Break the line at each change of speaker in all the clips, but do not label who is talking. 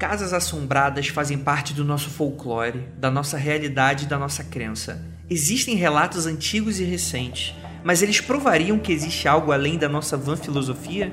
Casas assombradas fazem parte do nosso folclore, da nossa realidade e da nossa crença. Existem relatos antigos e recentes, mas eles provariam que existe algo além da nossa van filosofia?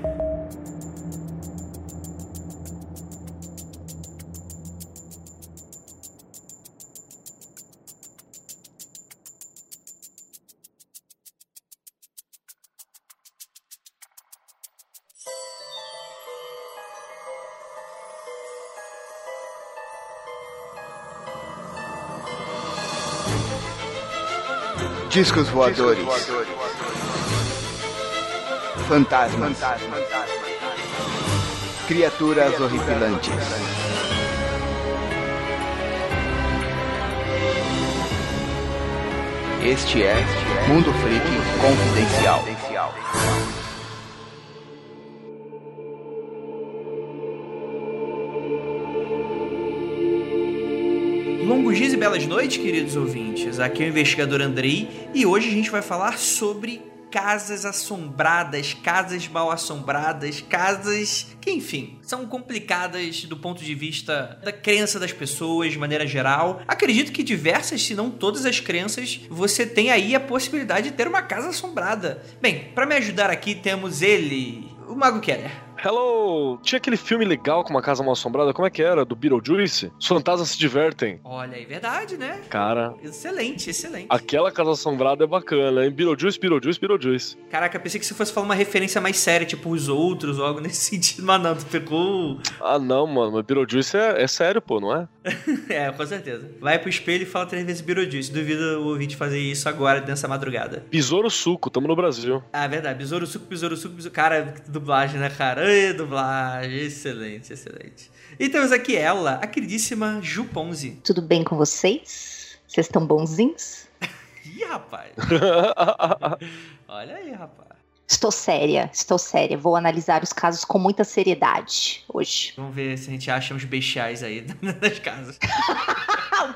Discos voadores. Fantasmas. Criaturas horripilantes. Este é Mundo Freak Confidencial.
E belas noites, queridos ouvintes. Aqui é o investigador Andrei e hoje a gente vai falar sobre casas assombradas, casas mal assombradas, casas que, enfim, são complicadas do ponto de vista da crença das pessoas de maneira geral. Acredito que diversas, se não todas as crenças, você tem aí a possibilidade de ter uma casa assombrada. Bem, para me ajudar aqui temos ele, o Mago Keller.
Hello! Tinha aquele filme legal com uma casa mal assombrada, como é que era? Do Beetlejuice? Os fantasmas se divertem.
Olha aí, verdade, né?
Cara.
Excelente, excelente.
Aquela casa assombrada é bacana, hein? Beetlejuice, Beetlejuice, Beetlejuice.
Caraca, pensei que você fosse falar uma referência mais séria, tipo os outros ou algo nesse sentido, mas não, tu pegou.
Ah, não, mano, mas Beetlejuice é, é sério, pô, não é?
é, com certeza. Vai pro espelho e fala três vezes Beetlejuice. Duvido o ouvinte fazer isso agora, nessa madrugada.
Besouro Suco, tamo no Brasil.
Ah, é verdade. Besouro Suco, Besouro Suco, Besouro... Cara, dublagem, né, cara? Ei, dublagem. Excelente, excelente. E temos aqui ela, a queridíssima Ju Ponzi.
Tudo bem com vocês? Vocês estão bonzinhos?
Ih, rapaz. Olha aí, rapaz.
Estou séria, estou séria. Vou analisar os casos com muita seriedade hoje.
Vamos ver se a gente acha uns bestiais aí nas casas.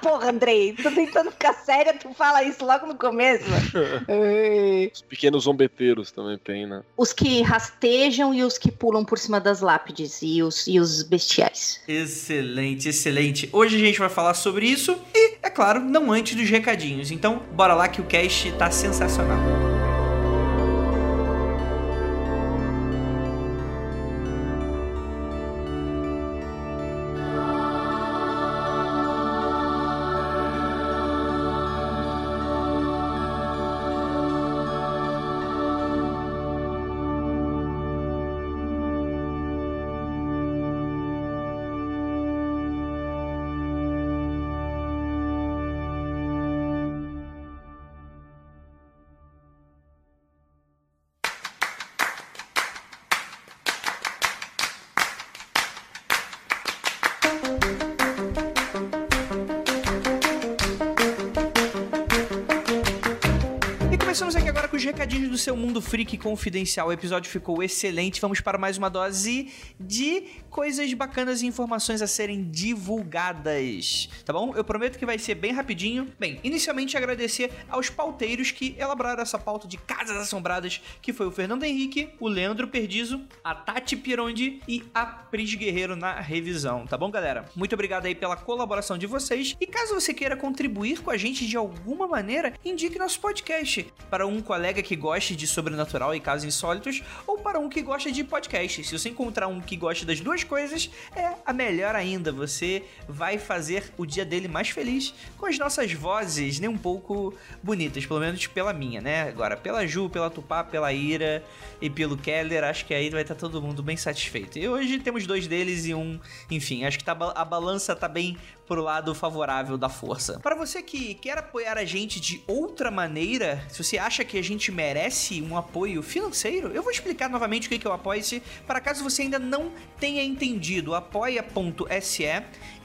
Porra, Andrei, tô tentando ficar séria, tu fala isso logo no começo.
os pequenos zombeteiros também tem, né?
Os que rastejam e os que pulam por cima das lápides e os, e os bestiais.
Excelente, excelente. Hoje a gente vai falar sobre isso e, é claro, não antes dos recadinhos. Então, bora lá que o cast tá sensacional. Mundo freak confidencial. O episódio ficou excelente. Vamos para mais uma dose de coisas bacanas e informações a serem divulgadas. Tá bom? Eu prometo que vai ser bem rapidinho. Bem, inicialmente agradecer aos pauteiros que elaboraram essa pauta de casas assombradas, que foi o Fernando Henrique, o Leandro Perdizo, a Tati Pirondi e a Pris Guerreiro na revisão. Tá bom, galera? Muito obrigado aí pela colaboração de vocês. E caso você queira contribuir com a gente de alguma maneira, indique nosso podcast para um colega que goste de sobrenatural e casos insólitos ou para um que gosta de podcast. Se você encontrar um que gosta das duas coisas, é a melhor ainda. Você vai fazer o dia dele mais feliz com as nossas vozes, nem um pouco bonitas, pelo menos pela minha, né? Agora, pela Ju, pela Tupá, pela Ira e pelo Keller, acho que aí vai estar todo mundo bem satisfeito. E hoje temos dois deles e um, enfim, acho que tá, a balança tá bem pro lado favorável da força. Para você que quer apoiar a gente de outra maneira, se você acha que a gente merece um apoio financeiro, eu vou explicar novamente o que é o Apoia-se, para caso você ainda não tenha entendido. Apoia.se,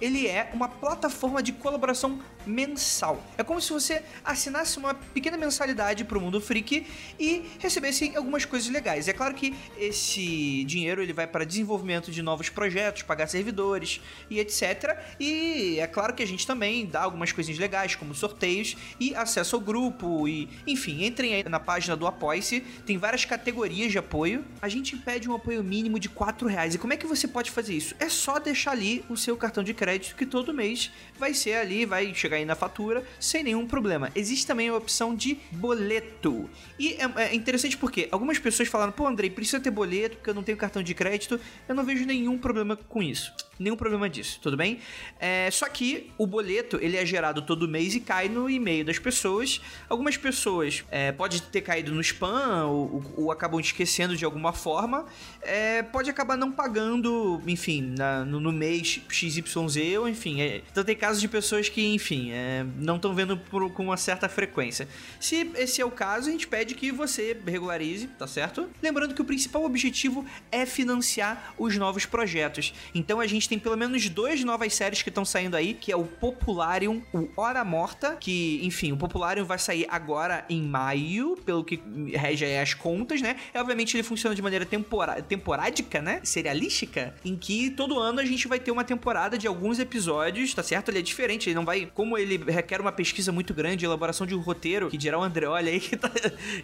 ele é uma plataforma de colaboração mensal. É como se você assinasse uma pequena mensalidade pro Mundo Freak e recebesse algumas coisas legais. É claro que esse dinheiro ele vai para desenvolvimento de novos projetos, pagar servidores e etc. E É claro que a gente também dá algumas coisinhas legais, como sorteios e acesso ao grupo. E, enfim, entrem aí na página do Apoia-se, tem várias categorias de apoio. A gente pede um apoio mínimo de 4 reais. E como é que você pode fazer isso? É só deixar ali o seu cartão de crédito, que todo mês vai ser ali, vai chegar aí na fatura, sem nenhum problema. Existe também a opção de boleto. E é, é interessante porque algumas pessoas falaram, pô, Andrei, precisa ter boleto, porque eu não tenho cartão de crédito. Eu não vejo nenhum problema com isso. Nenhum problema disso, tudo bem? É, só que o boleto, ele é gerado todo mês e cai no e-mail das pessoas. Algumas pessoas é, pode ter caído no spam ou, ou acabam esquecendo de alguma forma. É, pode acabar não pagando, enfim, na, no, no, mês XYZ, ou enfim. É, então tem casos de pessoas que, enfim, é, não estão vendo por, com uma certa frequência. Se esse é o caso, a gente pede que você regularize, tá certo? Lembrando que o principal objetivo é financiar os novos projetos. Então a gente tem pelo menos duas novas séries que estão saindo aí, que é o Popularium, o Hora Morta, que, enfim, o Popularium vai sair agora em maio, pelo que rege as contas, né? E, obviamente ele funciona de maneira tempora temporádica, né? Serialística, em que todo ano a gente vai ter uma temporada de alguns episódios, tá certo? Ele é diferente, ele não vai... Como ele requer uma pesquisa muito grande, elaboração de um roteiro, que dirá o Andreoli aí, que tá...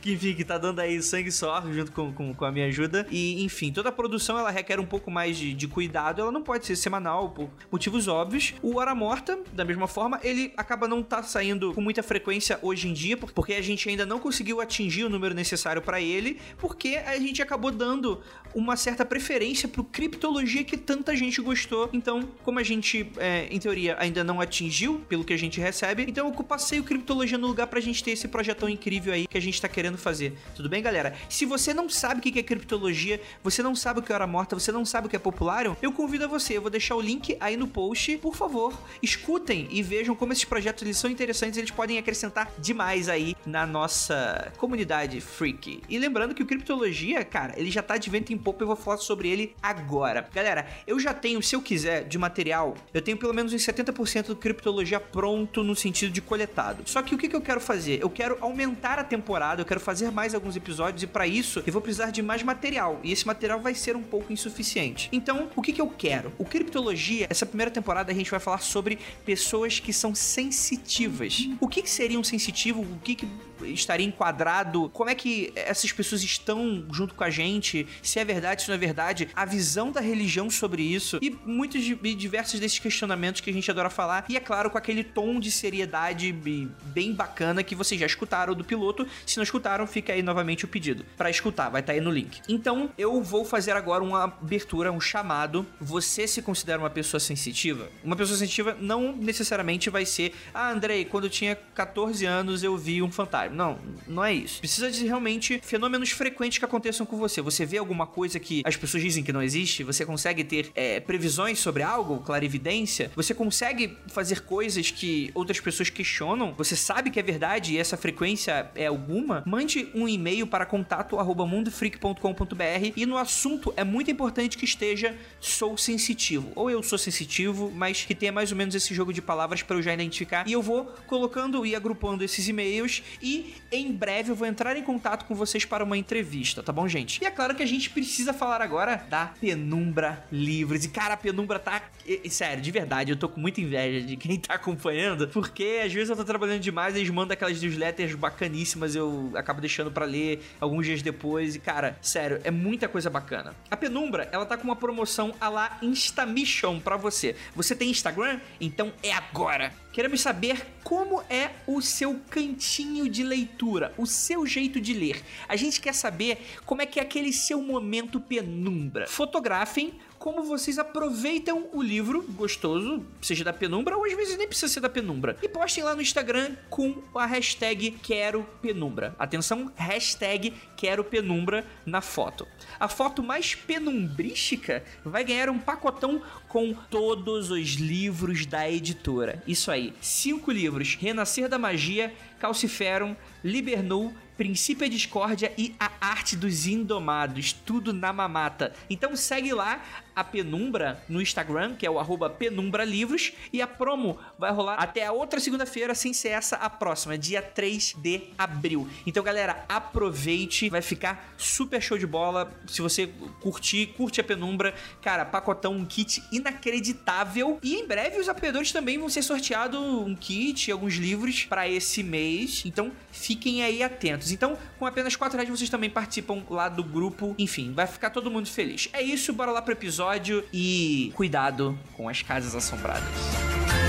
que, enfim, que tá dando aí sangue só, junto com, com, com, a minha ajuda. E, enfim, toda a produção, ela requer um pouco mais de, de cuidado, ela não pode ser semanal por motivos óbvios. O Hora Morta, da mesma forma, ele acaba não tá saindo com muita frequência hoje em dia, porque a gente ainda não conseguiu atingir o número necessário para ele, porque a gente acabou dando uma certa preferência pro criptologia que tanta gente gostou. Então, como a gente, é, em teoria, ainda não atingiu pelo que a gente recebe, então eu passei o criptologia no lugar pra gente ter esse projetão incrível aí que a gente tá querendo fazer. Tudo bem, galera? Se você não sabe o que é criptologia, você não sabe o que é hora morta, você não sabe o que é popular, eu convido a você, eu vou deixar o link aí no post. Por favor, escutem e vejam como esses projetos eles são interessantes, eles podem acrescentar demais aí na nossa comunidade freak. E lembrando que o criptologia, cara, ele já tá de vento em popa, eu vou falar sobre ele agora. Galera, eu já tenho, se eu quiser, de material, eu tenho pelo menos uns 70% do criptologia pronto no sentido de coletado. Só que o que, que eu quero fazer? Eu quero aumentar a temporada, eu quero fazer mais alguns episódios e para isso eu vou precisar de mais material. E esse material vai ser um pouco insuficiente. Então, o que, que eu quero? O criptologia, essa primeira temporada a gente vai falar sobre pessoas que são sensitivas. O que, que seria um sensitivo? O que, que estaria enquadrado? Como é que essas pessoas estão junto com a gente? Se é verdade, se não é verdade? A visão da religião sobre isso e muitos e diversos desses questionamentos que a gente adora falar. E é claro, com aquele tom de seriedade bem bacana que vocês já escutaram do piloto. Se não escutaram, fica aí novamente o pedido para escutar, vai estar tá aí no link. Então, eu vou fazer agora uma abertura, um chamado. Você se considera uma pessoa sensitiva? Uma pessoa sensitiva não necessariamente vai ser, ah, Andrei, quando eu tinha 14 anos eu vi um fantasma. Não, não é isso. Precisa de realmente fenômenos frequentes que aconteçam com você. Você vê alguma coisa que as pessoas dizem que não existe, você consegue ter é, previsões sobre algo, clarividência, você consegue fazer coisas que outras pessoas questionam, você sabe que é verdade e essa frequência é alguma, mande um e-mail para contato@mundofreak.com.br e no assunto é muito importante que esteja sou sensitivo. Ou eu sou sensitivo, mas que tenha mais ou menos esse jogo de palavras para eu já identificar. E eu vou colocando e agrupando esses e-mails e em breve eu vou entrar em contato com vocês para uma entrevista, tá bom, gente? E é claro que a gente precisa falar agora da Penumbra Livros. E cara, a Penumbra tá. E, sério, de verdade, eu tô com muita inveja de quem tá acompanhando, porque às vezes eu tô trabalhando demais, eles mandam aquelas newsletters bacaníssimas, eu acabo deixando para ler alguns dias depois. E cara, sério, é muita coisa bacana. A Penumbra, ela tá com uma promoção a lá Instamission para você. Você tem Instagram? Então é agora. Queremos saber como é o seu cantinho de leitura, o seu jeito de ler. A gente quer saber como é que é aquele seu momento penumbra. Fotografem como vocês aproveitam o livro gostoso, seja da penumbra ou às vezes nem precisa ser da penumbra. E postem lá no Instagram com a hashtag Quero Penumbra. Atenção, hashtag Quero Penumbra na foto. A foto mais penumbrística vai ganhar um pacotão com todos os livros da editora. Isso aí, cinco livros: Renascer da Magia, Calciferum, Libernu, Princípio Discórdia e a Arte dos Indomados, tudo na mamata. Então segue lá a Penumbra no Instagram, que é o arroba Penumbra Livros, e a promo vai rolar até a outra segunda-feira, sem ser essa a próxima, dia 3 de abril. Então, galera, aproveite, vai ficar super show de bola. Se você curtir, curte a Penumbra, cara, pacotão, um kit inacreditável. E em breve os apoiadores também vão ser sorteados um kit, alguns livros para esse mês. Então, fiquem aí atentos. Então, com apenas 4 reais vocês também participam lá do grupo. Enfim, vai ficar todo mundo feliz. É isso, bora lá pro episódio e cuidado com as casas assombradas.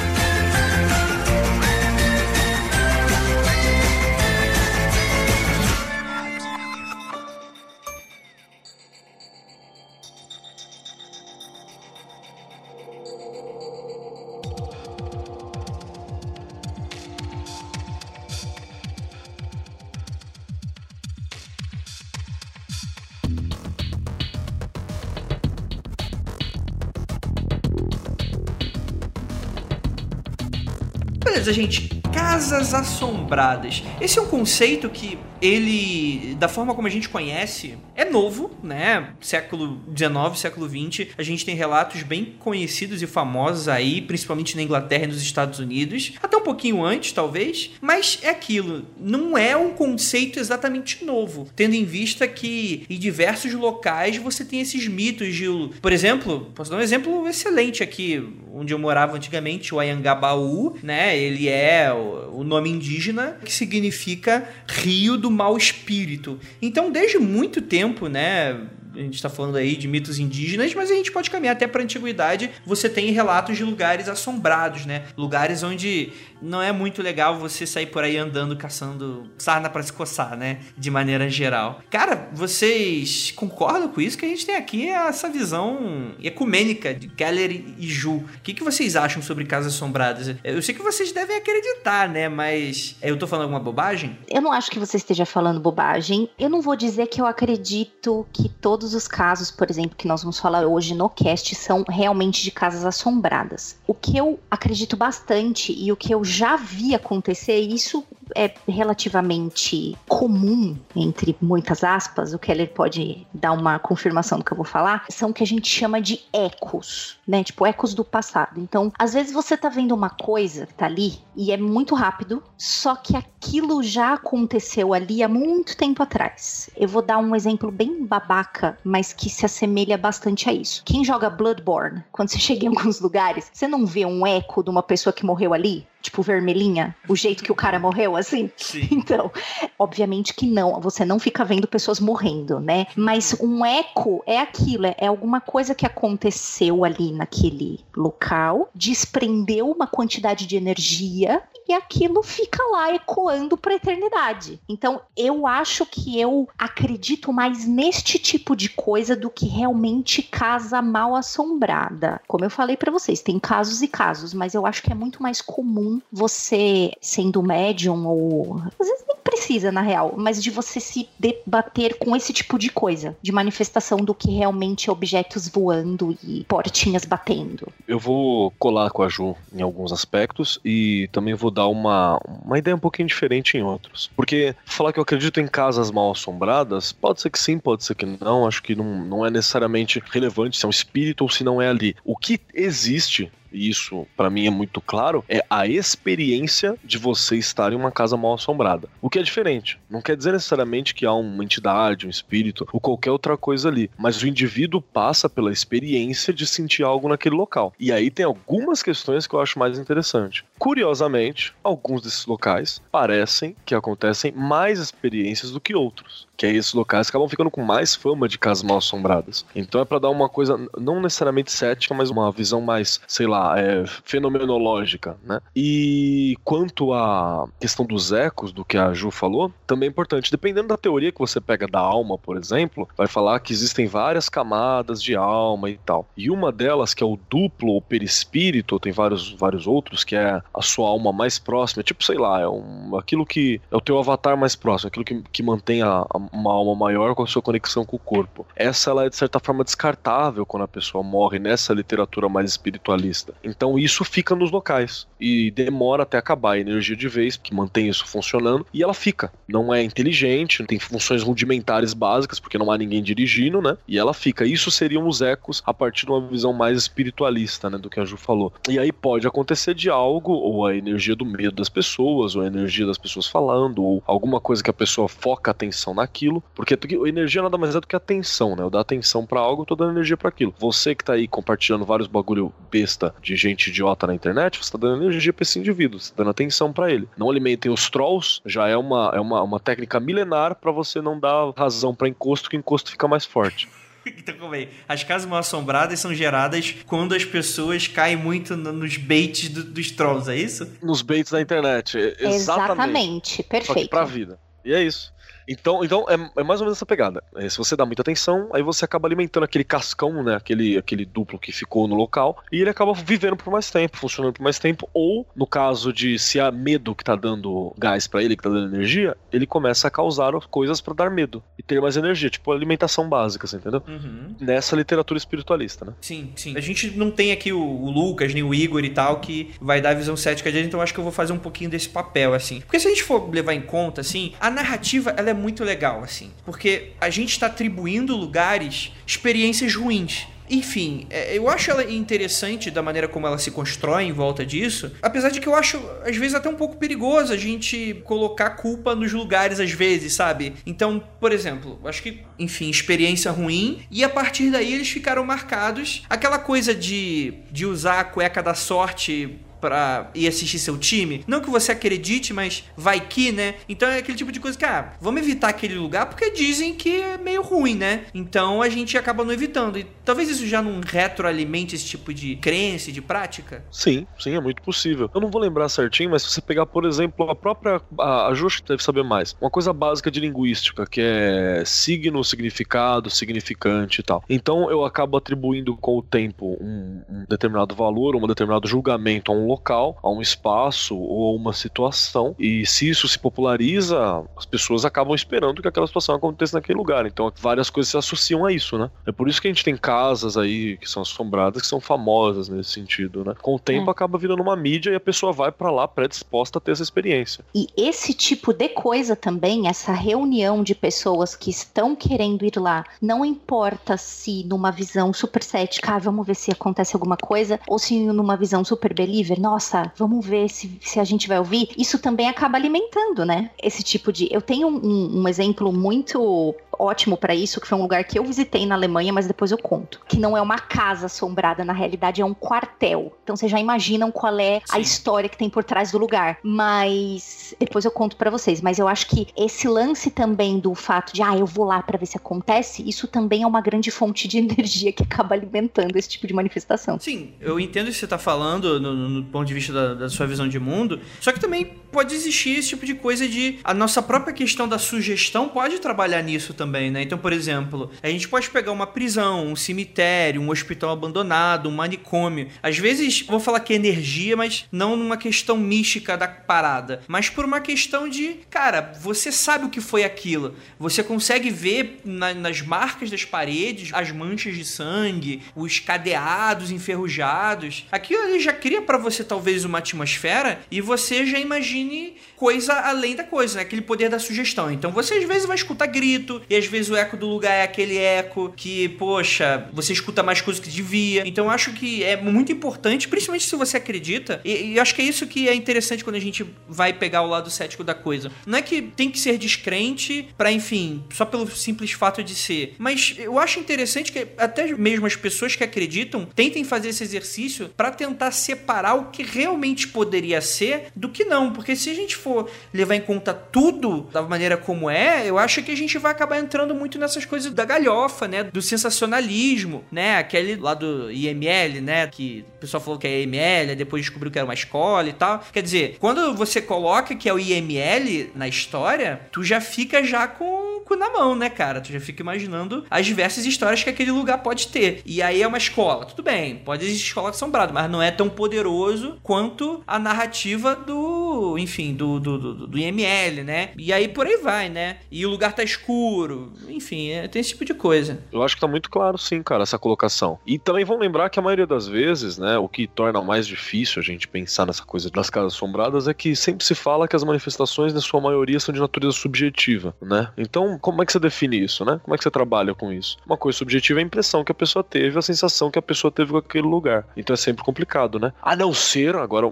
Beleza, gente. Casas assombradas. Esse é um conceito que ele, da forma como a gente conhece, novo, né? Século XIX, século XX, a gente tem relatos bem conhecidos e famosos aí, principalmente na Inglaterra e nos Estados Unidos, até um pouquinho antes, talvez, mas é aquilo, não é um conceito exatamente novo, tendo em vista que em diversos locais você tem esses mitos de, por exemplo, posso dar um exemplo excelente aqui, onde eu morava antigamente, o Ayangabaú, né? Ele é o nome indígena que significa rio do mau espírito. Então, desde muito tempo, né? A gente está falando aí de mitos indígenas, mas a gente pode caminhar até para a antiguidade. Você tem relatos de lugares assombrados, né? Lugares onde não é muito legal você sair por aí andando caçando sarna para se coçar, né? De maneira geral. Cara, vocês concordam com isso? Que a gente tem aqui essa visão ecumênica de Keller e Ju. O que, que vocês acham sobre casas assombradas? Eu sei que vocês devem acreditar, né? Mas eu tô falando alguma bobagem?
Eu não acho que você esteja falando bobagem. Eu não vou dizer que eu acredito que todos os casos, por exemplo, que nós vamos falar hoje no cast são realmente de casas assombradas. O que eu acredito bastante e o que eu já vi acontecer, isso é relativamente comum, entre muitas aspas, o Keller pode dar uma confirmação do que eu vou falar, são o que a gente chama de ecos, né? Tipo, ecos do passado. Então, às vezes você tá vendo uma coisa que tá ali e é muito rápido, só que aquilo já aconteceu ali há muito tempo atrás. Eu vou dar um exemplo bem babaca, mas que se assemelha bastante a isso. Quem joga Bloodborne, quando você chega em alguns lugares, você não vê um eco de uma pessoa que morreu ali? Tipo vermelhinha, o jeito que o cara morreu, assim.
Sim.
Então, obviamente que não, você não fica vendo pessoas morrendo, né? Mas um eco é aquilo, é alguma coisa que aconteceu ali naquele local, desprendeu uma quantidade de energia e aquilo fica lá ecoando para eternidade. Então, eu acho que eu acredito mais neste tipo de coisa do que realmente casa mal assombrada. Como eu falei para vocês, tem casos e casos, mas eu acho que é muito mais comum você sendo médium ou às vezes nem precisa na real, mas de você se debater com esse tipo de coisa, de manifestação do que realmente é objetos voando e portinhas batendo.
Eu vou colar com a Ju em alguns aspectos e também vou dar uma, uma ideia um pouquinho diferente em outros. Porque falar que eu acredito em casas mal assombradas, pode ser que sim, pode ser que não, acho que não, não é necessariamente relevante se é um espírito ou se não é ali. O que existe e isso para mim é muito claro, é a experiência de você estar em uma casa mal assombrada. O que é diferente. Não quer dizer necessariamente que há uma entidade, um espírito ou qualquer outra coisa ali, mas o indivíduo passa pela experiência de sentir algo naquele local. E aí tem algumas questões que eu acho mais interessante. Curiosamente, alguns desses locais parecem que acontecem mais experiências do que outros que aí esses locais acabam ficando com mais fama de casas mal assombradas. Então é para dar uma coisa não necessariamente cética, mas uma visão mais, sei lá, é, fenomenológica, né? E quanto à questão dos ecos, do que a Ju falou, também é importante. Dependendo da teoria que você pega da alma, por exemplo, vai falar que existem várias camadas de alma e tal. E uma delas, que é o duplo ou perispírito, tem vários, vários outros, que é a sua alma mais próxima, tipo, sei lá, é um, aquilo que é o teu avatar mais próximo, aquilo que, que mantém a, a uma alma maior com a sua conexão com o corpo. Essa ela é de certa forma descartável quando a pessoa morre nessa literatura mais espiritualista. Então isso fica nos locais e demora até acabar a energia de vez que mantém isso funcionando e ela fica. Não é inteligente, tem funções rudimentares básicas porque não há ninguém dirigindo, né? E ela fica. Isso seriam os ecos a partir de uma visão mais espiritualista, né, do que a Ju falou. E aí pode acontecer de algo ou a energia do medo das pessoas, ou a energia das pessoas falando, ou alguma coisa que a pessoa foca a atenção naquilo, porque a energia nada mais é do que atenção, né? Eu dar atenção para algo, eu tô dando energia para aquilo. Você que tá aí compartilhando vários bagulho besta de gente idiota na internet, você tá dando energia para esse indivíduo, você tá dando atenção para ele. Não alimentem os trolls, já é uma, é uma, uma técnica milenar para você não dar razão para encosto, que encosto fica mais forte.
Então, como é? As casas mal assombradas são geradas quando as pessoas caem muito nos baits do, dos trolls, é isso?
Nos baits da internet. Exatamente.
Exatamente, perfeito. Só que
pra vida. E é isso. Então, então é, é, mais ou menos essa pegada. É, se você dá muita atenção, aí você acaba alimentando aquele cascão, né? Aquele, aquele duplo que ficou no local, e ele acaba vivendo por mais tempo, funcionando por mais tempo. Ou, no caso de se há medo que tá dando gás para ele, que tá dando energia, ele começa a causar coisas para dar medo e ter mais energia, tipo alimentação básica, você entendeu? Uhum. Nessa literatura espiritualista, né?
Sim, sim. A gente não tem aqui o, o, Lucas, nem o Igor e tal, que vai dar a visão cética dele, então acho que eu vou fazer um pouquinho desse papel, assim. Porque se a gente for levar em conta, assim, a narrativa, ela é muito legal, assim. Porque a gente está atribuindo lugares experiências ruins. Enfim, é, eu acho ela interessante da maneira como ela se constrói em volta disso, apesar de que eu acho, às vezes, até um pouco perigoso a gente colocar culpa nos lugares, às vezes, sabe? Então, por exemplo, acho que, enfim, experiência ruim, e a partir daí eles ficaram marcados. Aquela coisa de, de usar a cueca da sorte pra ir assistir seu time. Não que você acredite, mas vai que, né? Então é aquele tipo de coisa que, ah, vamos evitar aquele lugar porque dizem que é meio ruim, né? Então a gente acaba não evitando. E talvez isso já não retroalimente esse tipo de crença de prática?
Sim, sim, é muito possível. Eu não vou lembrar certinho, mas se você pegar, por exemplo, a própria. A, a Justa deve saber mais. Uma coisa básica de linguística, que é signo, significado, significante e tal. Então eu acabo atribuindo com o tempo um, um determinado valor, um determinado julgamento a um local, a um espaço ou a uma situação. E se isso se populariza, as pessoas acabam esperando que aquela situação aconteça naquele lugar. Então várias coisas se associam a isso, né? É por isso que a gente tem casas aí que são assombradas, que são famosas nesse sentido, né? Com o tempo é. acaba virando uma mídia e a pessoa vai para lá predisposta a ter essa experiência.
E esse tipo de coisa também, essa reunião de pessoas que estão querendo ir lá, não importa se numa visão super cética, ah, vamos ver se acontece alguma coisa, ou se numa visão super believer, nossa, vamos ver se, se a gente vai ouvir, isso também acaba alimentando, né? Esse tipo de. Eu tenho um, um exemplo muito ótimo para isso, que foi um lugar que eu visitei na Alemanha, mas depois eu conto. Que não é uma casa assombrada, na realidade é um quartel. Então vocês já imaginam qual é Sim. a história que tem por trás do lugar. Mas depois eu conto para vocês. Mas eu acho que esse lance também do fato de, ah, eu vou lá para ver se acontece, isso também é uma grande fonte de energia que acaba alimentando esse tipo de manifestação.
Sim, eu entendo o que você tá falando no, no ponto de vista da, da sua visão de mundo. Só que também pode existir esse tipo de coisa de a nossa própria questão da sugestão pode trabalhar nisso também também, né? Então, por exemplo, a gente pode pegar uma prisão, um cemitério, um hospital abandonado, um manicômio. Às vezes, vou falar que é energia, mas não numa questão mística da parada, mas por uma questão de, cara, você sabe o que foi aquilo. Você consegue ver na, nas marcas das paredes as manchas de sangue, os cadeados enferrujados. Aquilo já cria para você talvez uma atmosfera e você já imagine coisa além da coisa, né? Aquele poder da sugestão. Então você às vezes vai escutar grito, e às vezes o eco do lugar é aquele eco que, poxa, você escuta mais coisas que devia. Então eu acho que é muito importante, principalmente se você acredita, e, e acho que é isso que é interessante quando a gente vai pegar o lado cético da coisa. Não é que tem que ser descrente para, enfim, só pelo simples fato de ser. Mas eu acho interessante que até mesmo as pessoas que acreditam tentem fazer esse exercício para tentar separar o que realmente poderia ser do que não. Porque se a gente for levar em conta tudo da maneira como é, eu acho que a gente vai acabar entrando muito nessas coisas da galhofa, né? Do sensacionalismo, né? Aquele lá do IML, né? Que o pessoal falou que é IML, depois descobriu que era uma escola e tal. Quer dizer, quando você coloca que é o IML na história, tu já fica já com cu na mão, né, cara? Tu já fica imaginando as diversas histórias que aquele lugar pode ter. E aí é uma escola, tudo bem, pode existir escola assombrada, mas não é tão poderoso quanto a narrativa do, enfim, do, do, do, do IML, né? E aí por aí vai, né? E o lugar tá escuro, enfim, é, tem esse tipo de coisa.
Eu acho que tá muito claro, sim, cara, essa colocação. E também vamos lembrar que a maioria das vezes, né, o que torna mais difícil a gente pensar nessa coisa das casas assombradas é que sempre se fala que as manifestações, na sua maioria, são de natureza subjetiva, né? Então, como é que você define isso, né? Como é que você trabalha com isso? Uma coisa subjetiva é a impressão que a pessoa teve, a sensação que a pessoa teve com aquele lugar. Então é sempre complicado, né? A não ser, agora,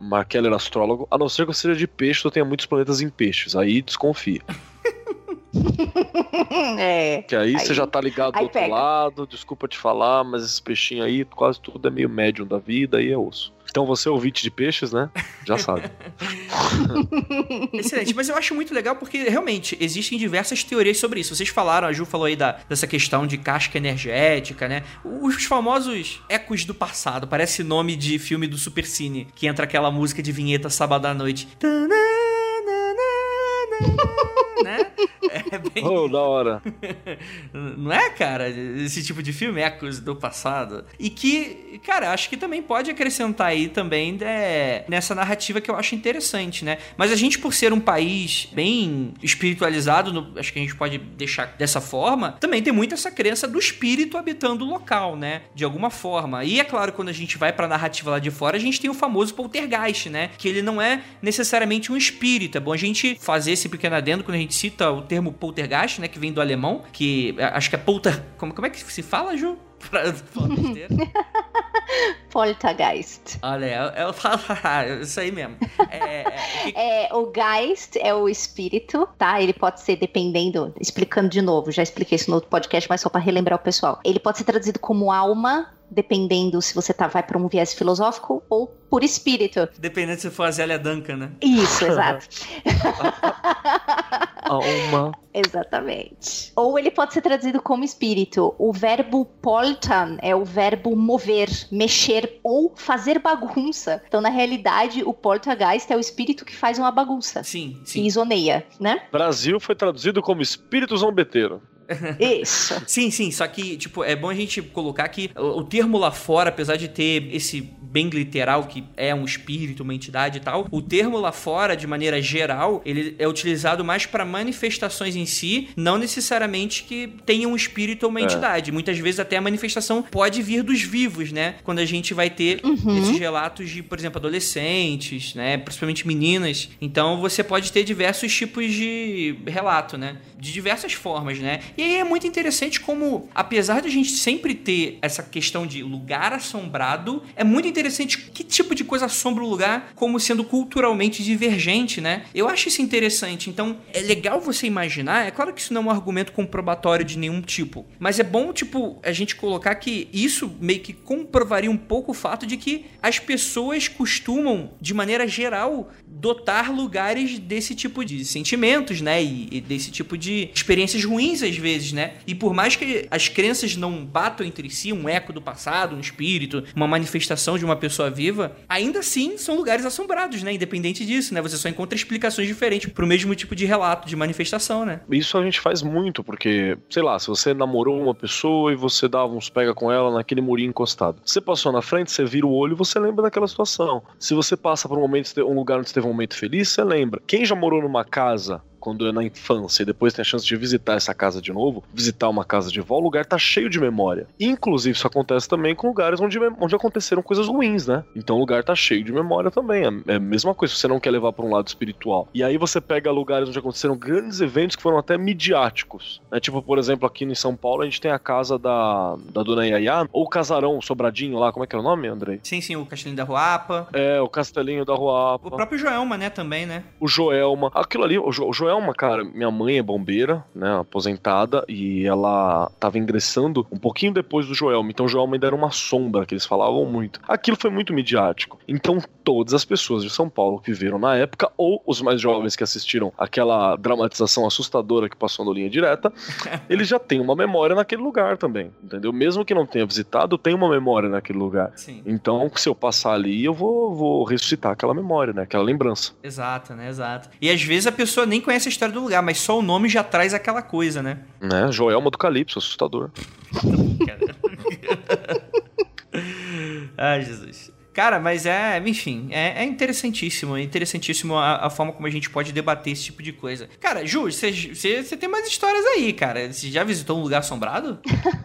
Markel era astrólogo, a não ser que você seja de peixe ou tenha muitos planetas em peixes. Aí desconfia.
é.
Que aí, aí, você já tá ligado do outro pega. lado, desculpa te falar, mas esse peixinho aí, quase tudo é meio médium da vida e é osso. Então você é ouvinte de peixes, né? Já sabe.
Excelente, mas eu acho muito legal porque realmente existem diversas teorias sobre isso. Vocês falaram, a Ju falou aí da, dessa questão de casca energética, né? Os famosos ecos do passado, parece nome de filme do Supercine, que entra aquela música de vinheta sábado à noite.
É bem. Oh, da hora.
Não é, cara? Esse tipo de filme, ecos do passado. E que, cara, acho que também pode acrescentar aí também é, nessa narrativa que eu acho interessante, né? Mas a gente, por ser um país bem espiritualizado, no, acho que a gente pode deixar dessa forma, também tem muito essa crença do espírito habitando o local, né? De alguma forma. E é claro, quando a gente vai pra narrativa lá de fora, a gente tem o famoso poltergeist, né? Que ele não é necessariamente um espírito. É bom a gente fazer esse pequeno adendo quando a gente cita o termo poltergeist, né? Que vem do alemão, que é, acho que é polter... Como, como é que se fala, Ju? Pra
Poltergeist.
Olha, eu, falo isso aí mesmo.
É, é, é, o Geist é o espírito, tá? Ele pode ser dependendo, explicando de novo, já expliquei isso no outro podcast, mas só para relembrar o pessoal. Ele pode ser traduzido como alma, dependendo se você tá, vai para um viés filosófico ou por espírito.
Dependendo se for a Zélia Duncan, né?
Isso, exato.
Alma.
Exatamente. Ou ele pode ser traduzido como espírito. O verbo poltan é o verbo mover, mexer ou fazer bagunça. Então, na realidade, o poltergeist é o espírito que faz uma bagunça.
Sim, sim.
E isoneia, né?
Brasil foi traduzido como espírito zombeteiro.
Isso.
sim, sim, só que, tipo, é bom a gente colocar que o termo lá fora, apesar de ter esse bem literal, que é um espírito, uma entidade e tal, o termo lá fora, de maneira geral, ele é utilizado mais para manifestações em si, não necessariamente que tenha um espírito ou uma é. entidade. Muitas vezes até a manifestação pode vir dos vivos, né? Quando a gente vai ter uhum. esses relatos de, por exemplo, adolescentes, né? Principalmente meninas. Então você pode ter diversos tipos de relato, né? De diversas formas, né? E aí é muito interessante como, apesar de a gente sempre ter essa questão de lugar assombrado, é muito interessante que tipo de coisa assombra o lugar como sendo culturalmente divergente, né? Eu acho isso interessante. Então, é legal você imaginar, é claro que isso não é um argumento comprobatório de nenhum tipo, mas é bom, tipo, a gente colocar que isso meio que comprovaria um pouco o fato de que as pessoas costumam, de maneira geral, dotar lugares desse tipo de sentimentos, né? E, e desse tipo de experiências ruins às vezes, né? E por mais que as crenças não batam entre si, um eco do passado, um espírito, uma manifestação de uma pessoa viva, ainda assim são lugares assombrados, né? Independente disso, né? Você só encontra explicações diferentes pro mesmo tipo de relato, de manifestação, né?
Isso a gente faz muito, porque, sei lá, se você namorou uma pessoa e você dava uns pega com ela naquele murinho encostado. Você passou na frente, você vira o olho você lembra daquela situação. Se você passa por um momento, um lugar onde você teve um momento feliz, você lembra. Quem já morou numa casa quando é na infância e depois tem a chance de visitar essa casa de novo, visitar uma casa de vó, o lugar tá cheio de memória. Inclusive, isso acontece também com lugares onde, onde aconteceram coisas ruins, né? Então o lugar tá cheio de memória também. É, é a mesma coisa se você não quer levar para um lado espiritual. E aí você pega lugares onde aconteceram grandes eventos que foram até midiáticos. Né? Tipo, por exemplo, aqui em São Paulo, a gente tem a casa da, da dona Yaya, ou o casarão, o sobradinho lá, como é que é o nome, Andrei?
Sim, sim, o Castelinho da Ruapa.
É, o Castelinho da Ruapa.
O próprio Joelma, né, também, né?
O Joelma. Aquilo ali, o, jo, o Joelma, cara, minha mãe é bombeira, né, aposentada, e ela tava ingressando um pouquinho depois do Joelma. Então o Joelma ainda era uma sombra, que eles falavam muito. Aquilo foi muito midiático. Então todas as pessoas de São Paulo que viram na época, ou os mais jovens que assistiram aquela dramatização assustadora que passou no Linha Direta, eles já têm uma memória naquele lugar também, entendeu? Mesmo que não tenha visitado, tem uma memória naquele lugar. Sim. Então, se eu passar ali, eu vou, vou ressuscitar aquela memória, né? Aquela lembrança.
Exato, né? Exato. E às vezes a pessoa nem conhece conhece a história do lugar, mas só o nome já traz aquela coisa, né?
Né? Joelma do Calypso, assustador.
Ai, Jesus. Cara, mas é, enfim, é, é interessantíssimo. É interessantíssimo a, a, forma como a gente pode debater esse tipo de coisa. Cara, Ju, você tem mais histórias aí, cara. Você já visitou um lugar assombrado?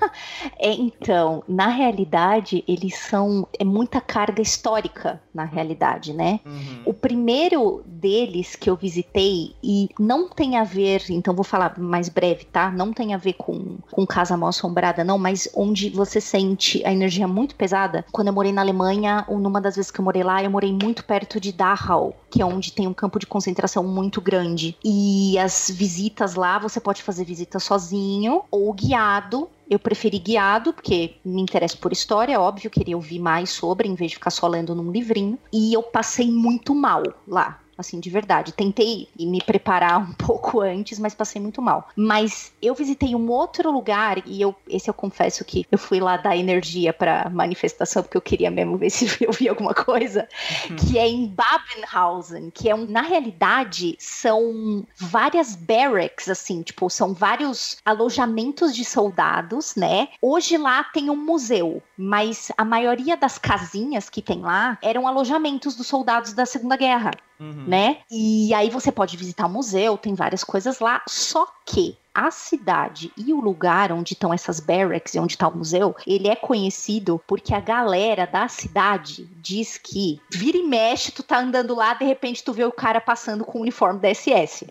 é, então, na realidade, eles são. É muita carga histórica, na realidade, né? Uhum. O primeiro deles que eu visitei, e não tem a ver, então vou falar mais breve, tá? Não tem a ver com, com Casa Mal Assombrada, não, mas onde você sente a energia muito pesada. Quando eu morei na Alemanha, numa das vezes que eu morei lá, eu morei muito perto de Dachau, que é onde tem um campo de concentração muito grande. E as visitas lá, você pode fazer visita sozinho ou guiado. Eu preferi guiado, porque me interesso por história, óbvio, queria ouvir mais sobre, em vez de ficar só lendo num livrinho. E eu passei muito mal lá assim, de verdade. Tentei me preparar um pouco antes, mas passei muito mal. Mas eu visitei um outro lugar e eu, esse eu confesso que eu fui lá dar energia para manifestação porque eu queria mesmo ver se eu vi alguma coisa, uhum. que é em Babenhausen, que é um, na realidade são várias barracks assim, tipo, são vários alojamentos de soldados, né? Hoje lá tem um museu, mas a maioria das casinhas que tem lá eram alojamentos dos soldados da Segunda Guerra. Uhum. Né? E aí você pode visitar o museu, tem várias coisas lá, só que a cidade e o lugar onde estão essas barracks e onde está o museu, ele é conhecido porque a galera da cidade diz que vira e mexe, tu tá andando lá, de repente tu vê o cara passando com o uniforme da SS.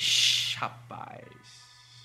Rapaz.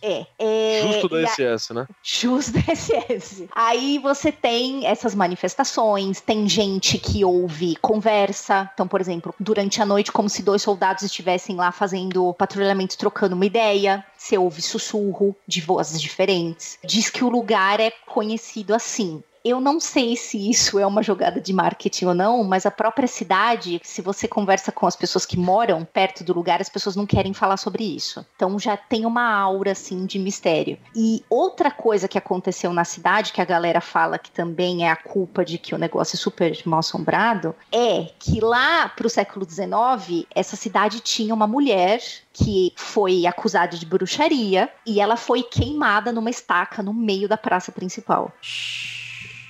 É, é.
Justo da SS, a... né?
Justo da SS. Aí você tem essas manifestações, tem gente que ouve conversa. Então, por exemplo, durante a noite, como se dois soldados estivessem lá fazendo patrulhamento, trocando uma ideia. Você ouve sussurro de vozes diferentes. Diz que o lugar é conhecido assim. Eu não sei se isso é uma jogada de marketing ou não, mas a própria cidade, se você conversa com as pessoas que moram perto do lugar, as pessoas não querem falar sobre isso. Então já tem uma aura assim de mistério. E outra coisa que aconteceu na cidade, que a galera fala que também é a culpa de que o negócio é super mal assombrado, é que lá pro século XIX, essa cidade tinha uma mulher que foi acusada de bruxaria e ela foi queimada numa estaca no meio da praça principal.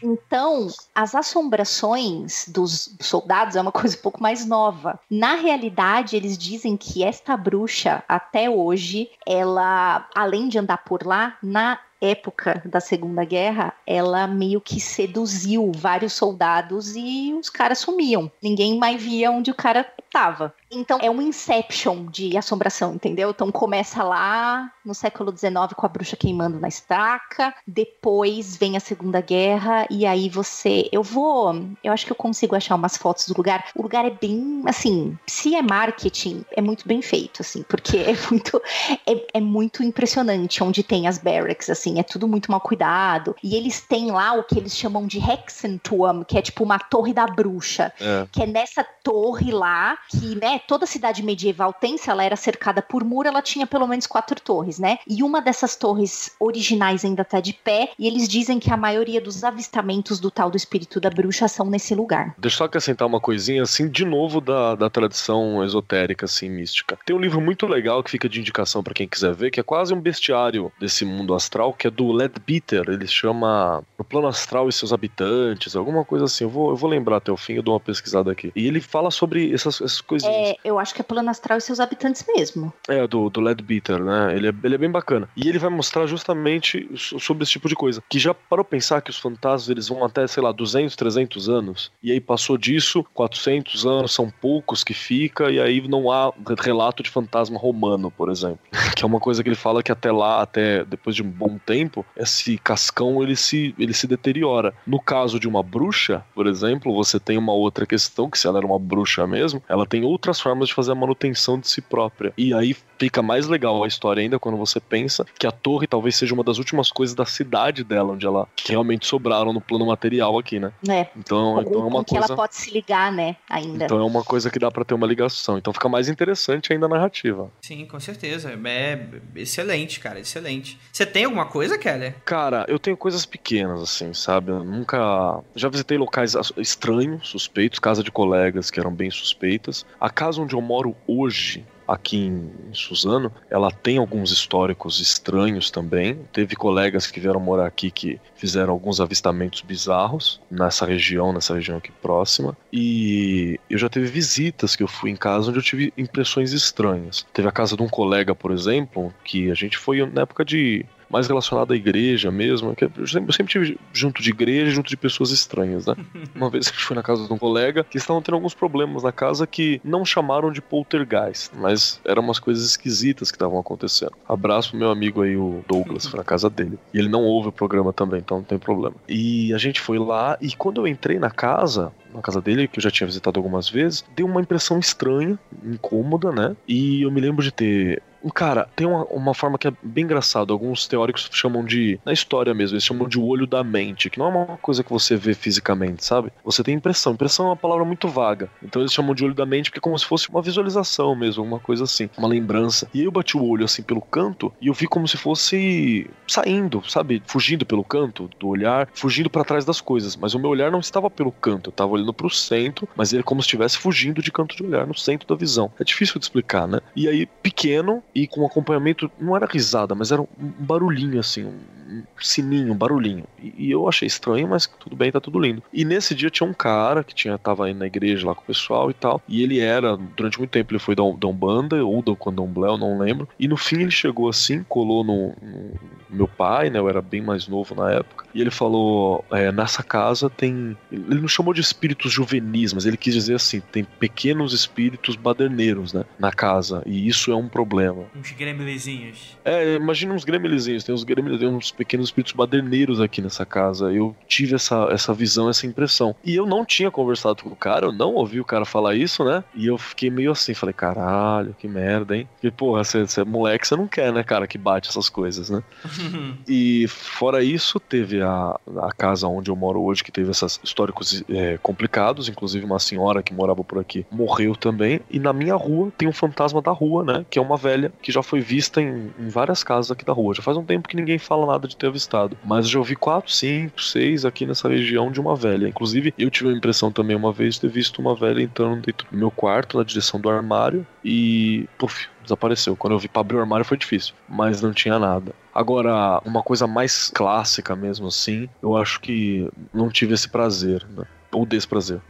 Então, as assombrações dos soldados é uma coisa um pouco mais nova. Na realidade, eles dizem que esta bruxa, até hoje, ela, além de andar por lá, na época da Segunda Guerra, ela meio que seduziu vários soldados e os caras sumiam. Ninguém mais via onde o cara tava. Então é um inception de assombração, entendeu? Então começa lá no século XIX com a bruxa queimando na estaca, depois vem a Segunda Guerra e aí você, eu vou, eu acho que eu consigo achar umas fotos do lugar. O lugar é bem, assim, se é marketing, é muito bem feito, assim, porque é muito, é, é muito impressionante onde tem as barracks, assim, é tudo muito mal cuidado. E eles têm lá o que eles chamam de Hexenturm, que é tipo uma torre da bruxa, é. que é nessa torre lá que, né, toda cidade medieval tem, se ela era cercada por muro, ela tinha pelo menos quatro torres, né? E uma dessas torres originais ainda tá de pé, e eles dizem que a maioria dos avistamentos do tal do espírito da bruxa são nesse lugar.
Deixa eu só acrescentar uma coisinha, assim, de novo da, da tradição esotérica, assim, mística. Tem um livro muito legal que fica de indicação para quem quiser ver, que é quase um bestiário desse mundo astral, que é do Leadbeater, ele chama O Plano Astral e Seus Habitantes, alguma coisa assim, eu vou, eu vou lembrar até o fim, eu dou uma pesquisada aqui. E ele fala sobre essas, essas coisinhas.
É, eu acho que é Plano Astral e seus habitantes mesmo.
É, do, do Leadbeater, né? Ele é, ele é bem bacana. E ele vai mostrar justamente sobre esse tipo de coisa. Que já parou pensar que os fantasmas eles vão até, sei lá, 200, 300 anos. E aí passou disso, 400 anos, são poucos que fica, e aí não há relato de fantasma romano, por exemplo. que é uma coisa que ele fala que até lá, até depois de um bom tempo, esse cascão ele se, ele se deteriora. No caso de uma bruxa, por exemplo, você tem uma outra questão, que se ela era uma bruxa mesmo, ela tem outras formas de fazer a manutenção de si própria. E aí fica mais legal a história ainda quando você pensa que a torre talvez seja uma das últimas coisas da cidade dela, onde ela que realmente sobraram no plano material aqui, né?
É.
Então, então é uma
que
coisa.
ela pode se ligar, né? Ainda.
Então é uma coisa que dá para ter uma ligação. Então fica mais interessante ainda a narrativa.
Sim, com certeza. É excelente, cara, excelente. Você tem alguma coisa, Keller?
Cara, eu tenho coisas pequenas, assim, sabe? Eu nunca. Já visitei locais estranhos, suspeitos, casa de colegas que eram bem suspeitas. A casa onde eu moro hoje, aqui em, Suzano, ela tem alguns históricos estranhos também. Teve colegas que vieram morar aqui que fizeram alguns avistamentos bizarros nessa região, nessa região aqui próxima. E eu já tive visitas que eu fui em casa onde eu tive impressões estranhas. Teve a casa de um colega, por exemplo, que a gente foi na época de mais relacionado à igreja mesmo. Que eu, sempre, eu sempre tive junto de igreja, junto de pessoas estranhas, né? Uma vez gente foi na casa de um colega que estavam tendo alguns problemas na casa que não chamaram de poltergeist, mas eram umas coisas esquisitas que estavam acontecendo. Abraço pro meu amigo aí, o Douglas, foi na casa dele. E ele não ouve o programa também, então não tem problema. E a gente foi lá e quando eu entrei na casa, na casa dele, que eu já tinha visitado algumas vezes, deu uma impressão estranha, incômoda, né? E eu me lembro de ter Cara, tem uma, uma forma que é bem engraçada. Alguns teóricos chamam de. Na história mesmo, eles chamam de olho da mente, que não é uma coisa que você vê fisicamente, sabe? Você tem impressão. Impressão é uma palavra muito vaga. Então eles chamam de olho da mente porque é como se fosse uma visualização mesmo, uma coisa assim, uma lembrança. E eu bati o olho assim pelo canto e eu vi como se fosse saindo, sabe? Fugindo pelo canto do olhar, fugindo para trás das coisas. Mas o meu olhar não estava pelo canto, eu estava olhando pro centro, mas ele é como se estivesse fugindo de canto de olhar, no centro da visão. É difícil de explicar, né? E aí, pequeno, e com acompanhamento, não era risada, mas era um barulhinho assim, um sininho, um barulhinho. E, e, eu achei estranho, mas tudo bem, tá tudo lindo. E nesse dia tinha um cara que tinha tava aí na igreja lá com o pessoal e tal, e ele era, durante muito tempo ele foi da, da Umbanda ou da Candomblé, eu não lembro. E no fim ele chegou assim, colou no, no meu pai, né, eu era bem mais novo na época, e ele falou, é, nessa casa tem, ele não chamou de espíritos juvenis, mas ele quis dizer assim, tem pequenos espíritos baderneiros, né, na casa, e isso é um problema.
Uns gremlizinhos.
É, imagina uns gremlizinhos, tem uns gremlizinhos, uns pequenos espíritos baderneiros aqui nessa casa. Eu tive essa, essa visão, essa impressão. E eu não tinha conversado com o cara, eu não ouvi o cara falar isso, né? E eu fiquei meio assim, falei, caralho, que merda, hein? E, porra, você é moleque, você não quer, né, cara, que bate essas coisas, né? e fora isso, teve a, a casa onde eu moro hoje, que teve esses históricos é, complicados, inclusive uma senhora que morava por aqui morreu também. E na minha rua tem um fantasma da rua, né? Que é uma velha que já foi vista em, em várias casas aqui da rua. Já faz um tempo que ninguém fala nada de ter avistado. Mas já ouvi quatro, cinco, seis aqui nessa região de uma velha. Inclusive, eu tive a impressão também uma vez de ter visto uma velha entrando dentro do meu quarto, na direção do armário, e. Puf, desapareceu. Quando eu vi pra abrir o armário foi difícil, mas não tinha nada. Agora, uma coisa mais clássica mesmo assim, eu acho que não tive esse prazer, né? Ou desprazer.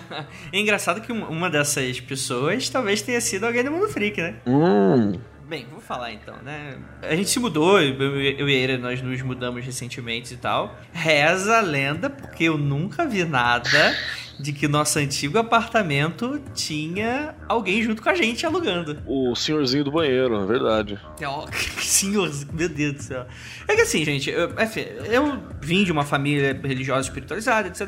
é engraçado que uma dessas pessoas talvez tenha sido alguém do Mundo Freak, né?
Hum,
Bem, vou falar então, né? A gente se mudou, eu, eu e Eira, nós nos mudamos recentemente e tal. Reza a lenda, porque eu nunca vi nada de que nosso antigo apartamento tinha alguém junto com a gente alugando.
O senhorzinho do banheiro, é verdade.
Oh, senhor, meu Deus do céu. É que assim, gente, eu, eu vim de uma família religiosa espiritualizada, etc.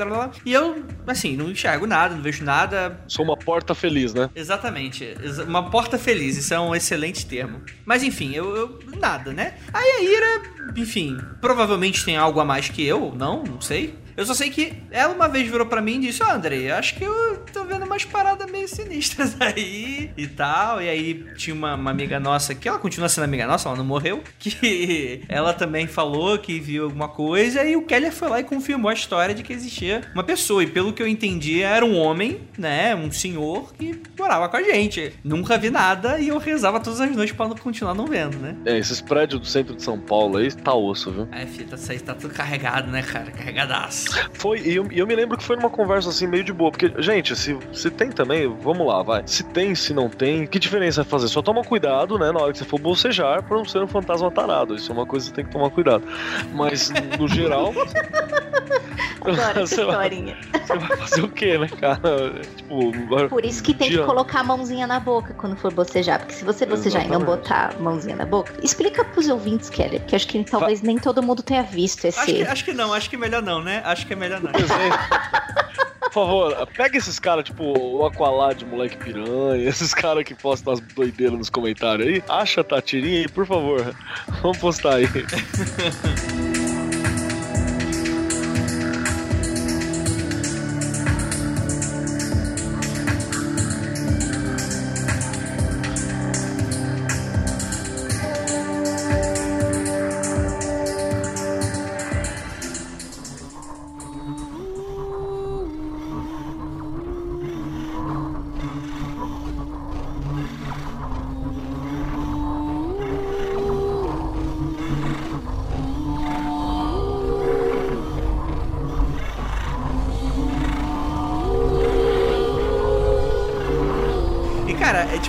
e eu, assim, não enxergo nada, não vejo nada.
Sou uma porta feliz, né?
Exatamente. Uma porta feliz, isso é um excelente termo. Mas enfim, eu, eu nada, né? Aí a Ira, enfim, provavelmente tem algo a mais que eu, não, não sei. Eu só sei que ela uma vez virou para mim e disse: Ó, oh, Andrei, acho que eu tô vendo umas paradas meio sinistras aí e tal. E aí tinha uma, uma, amiga nossa, que ela continua sendo amiga nossa, ela não morreu, que ela também falou que viu alguma coisa. E o Keller foi lá e confirmou a história de que existia uma pessoa. E pelo que eu entendi, era um homem, né? Um senhor que morava com a gente. Nunca vi nada e eu rezava todas as noites pra continuar não vendo, né?
É, esses prédios do centro de São Paulo aí tá osso, viu?
É, filho, tá, tá tudo carregado, né, cara? Carregadaço.
Foi, e eu, eu, me lembro que foi numa conversa assim, meio de boa. Porque, gente, se, se tem também, vamos lá, vai. Se tem, se não tem, que diferença vai fazer? Só toma cuidado, né, na hora que você for bocejar, pra não ser um fantasma tarado. Isso é uma coisa que você tem que tomar cuidado. Mas, no geral.
Adoro essa historinha.
Você vai fazer o quê, né, cara? Tipo,
Por isso que tem dia... que colocar a mãozinha na boca quando for bocejar. Porque se você bocejar Exatamente. e não botar a mãozinha na boca, explica pros ouvintes, Kelly, que acho que talvez Fa... nem todo mundo tenha visto esse.
Acho que, acho que não, acho que melhor não, né? Acho que é melhor não.
Por favor, pega esses caras, tipo, o Aqualad, moleque piranha, esses caras que postam as doideiras nos comentários aí. Acha a Tatirinha aí, por favor. Vamos postar aí.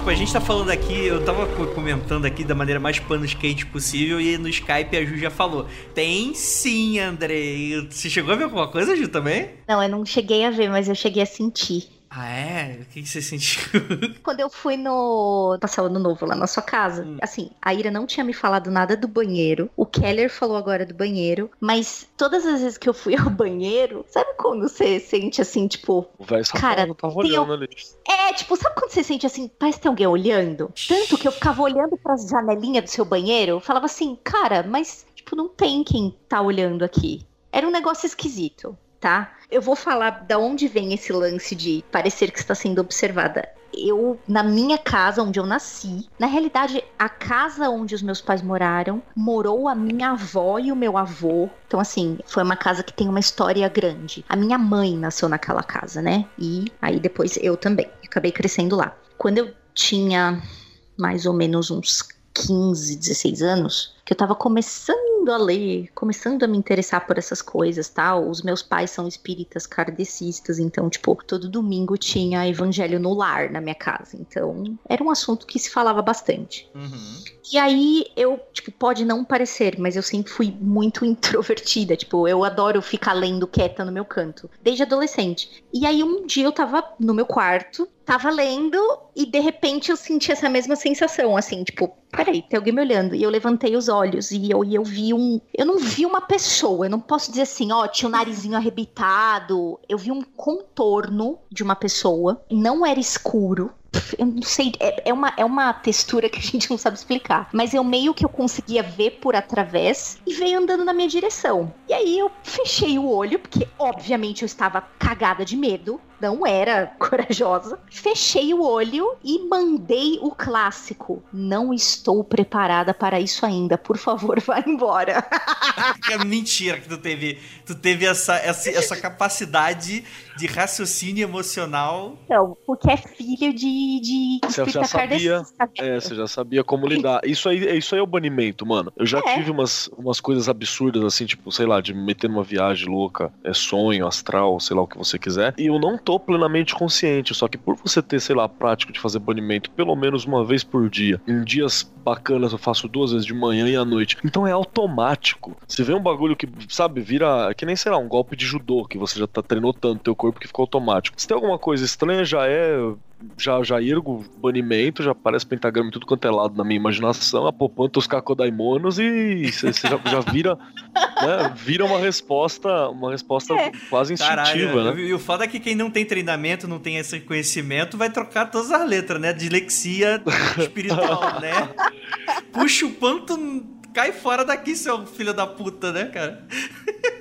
tipo, a gente tá falando aqui, eu tava comentando aqui da maneira mais panos quente possível e no Skype a Ju já falou. Tem sim, Andrei. Você chegou a ver alguma coisa, Ju, também?
Não, eu não cheguei a ver, mas eu cheguei a sentir.
Ah, é? O que, que você sentiu?
Quando eu fui no. passar o ano novo lá na sua casa, hum. assim, a Ira não tinha me falado nada do banheiro. O Keller falou agora do banheiro. Mas todas as vezes que eu fui ao banheiro, sabe quando você sente assim, tipo.
O velho cara, tava olhando ali.
É, tipo, sabe quando você sente assim, parece que tem alguém olhando? Tanto que eu ficava olhando para as janelinhas do seu banheiro, falava assim, cara, mas, tipo, não tem quem tá olhando aqui. Era um negócio esquisito tá? Eu vou falar da onde vem esse lance de parecer que está sendo observada. Eu, na minha casa, onde eu nasci, na realidade, a casa onde os meus pais moraram, morou a minha avó e o meu avô. Então, assim, foi uma casa que tem uma história grande. A minha mãe nasceu naquela casa, né? E aí depois eu também. Acabei crescendo lá. Quando eu tinha mais ou menos uns 15, 16 anos, que eu tava começando a ler, começando a me interessar por essas coisas, tal. Tá? Os meus pais são espíritas kardecistas, então, tipo, todo domingo tinha evangelho no lar na minha casa. Então, era um assunto que se falava bastante. Uhum. E aí, eu, tipo, pode não parecer, mas eu sempre fui muito introvertida. Tipo, eu adoro ficar lendo quieta no meu canto, desde adolescente. E aí, um dia eu tava no meu quarto, tava lendo e de repente eu senti essa mesma sensação, assim, tipo, peraí, tem alguém me olhando. E eu levantei os olhos e eu, e eu vi um. Eu não vi uma pessoa, eu não posso dizer assim, ó, tinha o um narizinho arrebitado. Eu vi um contorno de uma pessoa, não era escuro, eu não sei, é, é, uma, é uma textura que a gente não sabe explicar. Mas eu meio que eu conseguia ver por através e veio andando na minha direção. E aí eu fechei o olho, porque obviamente eu estava cagada de medo não era corajosa. Fechei o olho e mandei o clássico. Não estou preparada para isso ainda. Por favor, vá embora.
é mentira que tu teve, tu teve essa, essa, essa capacidade de raciocínio emocional.
Então, porque é filho de, de
você já sabia, é, você já sabia como lidar. Isso aí, isso aí é o banimento, mano. Eu já é. tive umas, umas coisas absurdas assim, tipo, sei lá, de me meter numa viagem louca, é sonho, astral, sei lá o que você quiser. E eu não tô plenamente consciente, só que por você ter, sei lá, a prática de fazer banimento pelo menos uma vez por dia, em dias bacanas eu faço duas vezes de manhã e à noite. Então é automático. Se vê um bagulho que, sabe, vira que nem, sei lá, um golpe de judô, que você já tá treinou tanto teu corpo que ficou automático. Se tem alguma coisa estranha, já é já, já ergo banimento, já aparece pentagrama em tudo quanto é lado na minha imaginação, apopando os cacodaimonos e você já, já vira, né, vira uma resposta, uma resposta é. quase instintiva, Caralho,
né? E o foda é que quem não tem treinamento, não tem esse conhecimento, vai trocar todas as letras, né? Dislexia espiritual, né? Puxa o panto Cai fora daqui, seu filho da puta, né, cara?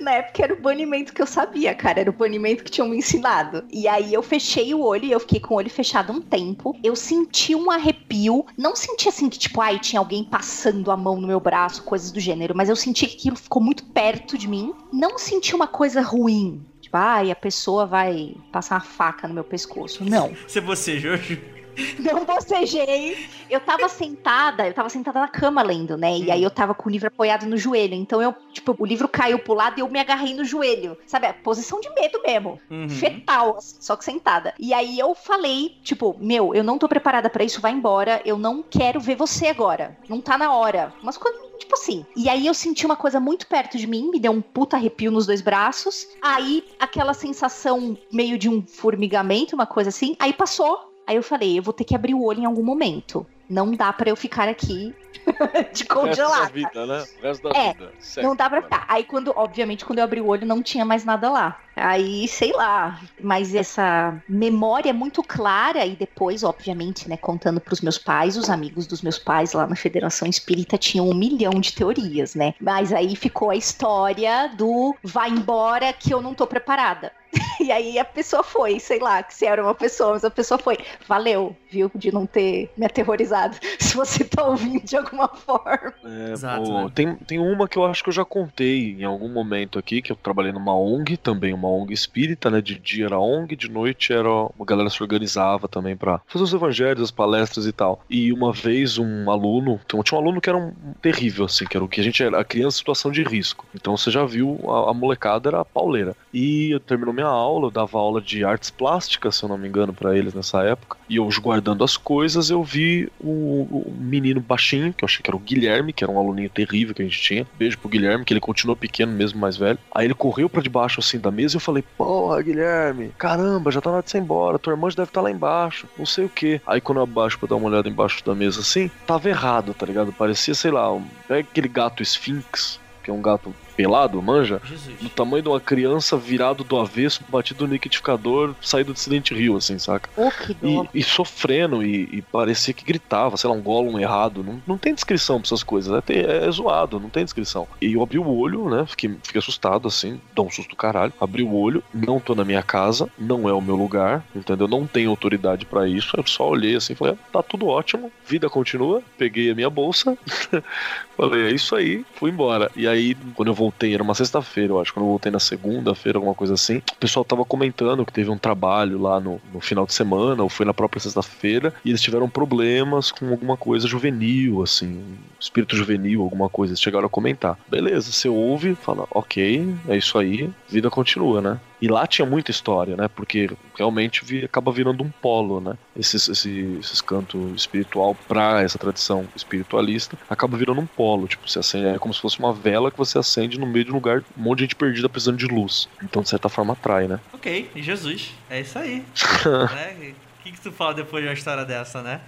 Na época era o banimento que eu sabia, cara. Era o banimento que tinham me ensinado. E aí eu fechei o olho e eu fiquei com o olho fechado um tempo. Eu senti um arrepio. Não senti assim que, tipo, ai, tinha alguém passando a mão no meu braço, coisas do gênero. Mas eu senti que aquilo ficou muito perto de mim. Não senti uma coisa ruim. Tipo, ai, a pessoa vai passar uma faca no meu pescoço. Não.
Se você, Jojo.
Não bocejei. Eu tava sentada, eu tava sentada na cama lendo, né? E aí eu tava com o livro apoiado no joelho. Então eu, tipo, o livro caiu pro lado e eu me agarrei no joelho. Sabe? A posição de medo mesmo. Uhum. Fetal, assim, só que sentada. E aí eu falei, tipo, meu, eu não tô preparada para isso, vai embora. Eu não quero ver você agora. Não tá na hora. Mas quando tipo assim. E aí eu senti uma coisa muito perto de mim, me deu um puta arrepio nos dois braços. Aí aquela sensação meio de um formigamento, uma coisa assim. Aí passou, Aí eu falei, eu vou ter que abrir o olho em algum momento. Não dá para eu ficar aqui de congelada.
O resto da vida, né? O resto da
é,
vida.
Certo, não dá pra ficar. Aí quando, obviamente, quando eu abri o olho, não tinha mais nada lá. Aí, sei lá. Mas essa memória é muito clara e depois, obviamente, né, contando pros meus pais, os amigos dos meus pais lá na Federação Espírita tinham um milhão de teorias, né? Mas aí ficou a história do vai embora que eu não tô preparada. E aí a pessoa foi, sei lá, que se era uma pessoa, mas a pessoa foi. Valeu, viu, de não ter me aterrorizado. Se você tá ouvindo de alguma forma.
É, Exato, né? tem, tem uma que eu acho que eu já contei em algum momento aqui, que eu trabalhei numa ONG, também uma ONG espírita, né? De dia era ONG, de noite era. Uma galera se organizava também para fazer os evangelhos, as palestras e tal. E uma vez um aluno, tinha um aluno que era um terrível, assim, que era o que a gente era, a criança em situação de risco. Então você já viu, a, a molecada era pauleira. E terminou minha aula aula, eu dava aula de artes plásticas, se eu não me engano, para eles nessa época. E eu guardando as coisas, eu vi o, o, menino baixinho, que eu achei que era o Guilherme, que era um aluninho terrível que a gente tinha. Beijo pro Guilherme, que ele continuou pequeno mesmo, mais velho. Aí ele correu para debaixo assim da mesa e eu falei: Porra, Guilherme, caramba, já tá na hora de você ir embora, tua irmã já deve estar tá lá embaixo, não sei o que. Aí quando eu abaixo pra dar uma olhada embaixo da mesa assim, tava errado, tá ligado? Parecia, sei lá, um, pega aquele gato Sphinx, que é um gato pelado, manja? Jesus. Do tamanho de uma criança virado do avesso, batido no liquidificador, saído de Silent Rio, assim, saca?
Oh, que
dó. E, e sofrendo, e, e, parecia que gritava, sei lá, um Gollum errado. Não, não tem descrição pra essas coisas, é, é, é, zoado, não tem descrição. E eu abri o olho, né, fiquei, fiquei assustado, assim, dá um susto caralho. Abri o olho, não tô na minha casa, não é o meu lugar, entendeu? Não tenho autoridade para isso, eu só olhei assim, falei, ah, tá tudo ótimo, vida continua, peguei a minha bolsa, falei, é isso aí, fui embora. E aí, quando eu voltei, era uma sexta-feira, eu acho. Quando eu voltei na segunda-feira, alguma coisa assim, o pessoal tava comentando que teve um trabalho lá no, no final de semana, ou foi na própria sexta-feira, e eles tiveram problemas com alguma coisa juvenil, assim, espírito juvenil, alguma coisa. Eles chegaram a comentar. Beleza, você ouve, fala, ok, é isso aí, vida continua, né? E lá tinha muita história, né? Porque realmente vi, acaba virando um polo, né? Esses, esse, esses canto espiritual para essa tradição espiritualista acaba virando um polo. Tipo, você acende, é como se fosse uma vela que você acende no meio de um lugar, um monte de gente perdida precisando de luz. Então, de certa forma, atrai, né?
Ok, e Jesus. É isso aí. né? O que, que tu fala depois de uma história dessa, né?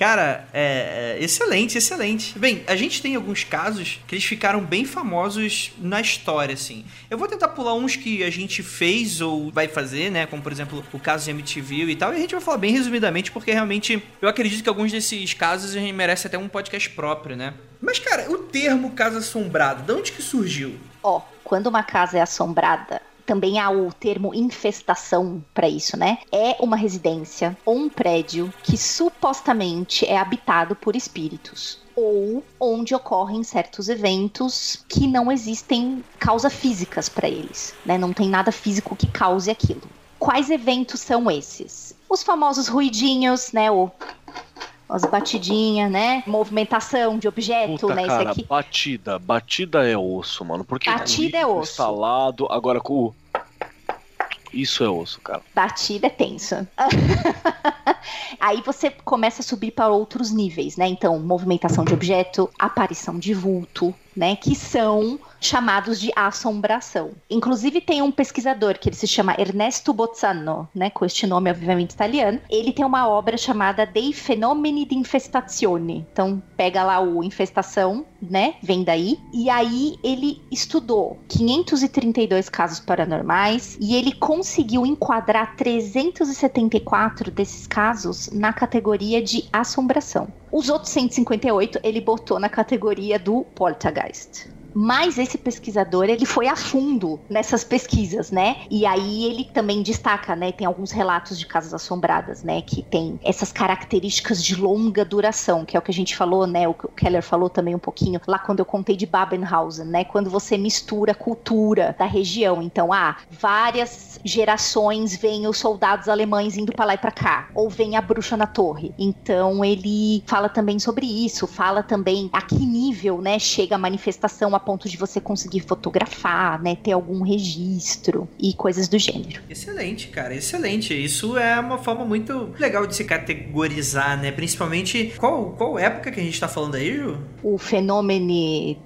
Cara, é, é, excelente, excelente. Bem, a gente tem alguns casos que eles ficaram bem famosos na história, assim. Eu vou tentar pular uns que a gente fez ou vai fazer, né? Como, por exemplo, o caso de MTV e tal. E a gente vai falar bem resumidamente, porque realmente eu acredito que alguns desses casos a gente merece até um podcast próprio, né? Mas, cara, o termo casa assombrada, de onde que surgiu?
Ó, oh, quando uma casa é assombrada, também há o termo infestação para isso, né? É uma residência ou um prédio que supostamente é habitado por espíritos ou onde ocorrem certos eventos que não existem causas físicas para eles, né? Não tem nada físico que cause aquilo. Quais eventos são esses? Os famosos ruidinhos, né? O as batidinhas, né? Movimentação de objeto,
Puta,
né?
Cara,
Isso aqui.
Batida, batida é osso, mano. Porque
batida é osso.
Instalado, agora com o isso é osso, cara.
Batida é tensa. Aí você começa a subir para outros níveis, né? Então, movimentação de objeto, aparição de vulto, né? Que são chamados de assombração. Inclusive tem um pesquisador que ele se chama Ernesto Bozzano, né, com este nome obviamente italiano. Ele tem uma obra chamada Dei fenomeni di infestazione. Então pega lá o infestação, né, vem daí. E aí ele estudou 532 casos paranormais e ele conseguiu enquadrar 374 desses casos na categoria de assombração. Os outros 158 ele botou na categoria do poltergeist. Mas esse pesquisador, ele foi a fundo nessas pesquisas, né? E aí ele também destaca, né? Tem alguns relatos de casas assombradas, né? Que tem essas características de longa duração, que é o que a gente falou, né? O que o Keller falou também um pouquinho lá quando eu contei de Babenhausen, né? Quando você mistura cultura da região. Então, ah, várias gerações vêm os soldados alemães indo para lá e para cá, ou vem a bruxa na torre. Então, ele fala também sobre isso, fala também a que nível, né? Chega a manifestação, a a ponto de você conseguir fotografar, né, ter algum registro e coisas do gênero.
Excelente, cara, excelente. Isso é uma forma muito legal de se categorizar, né? Principalmente qual, qual época que a gente tá falando aí, Ju?
O fenômeno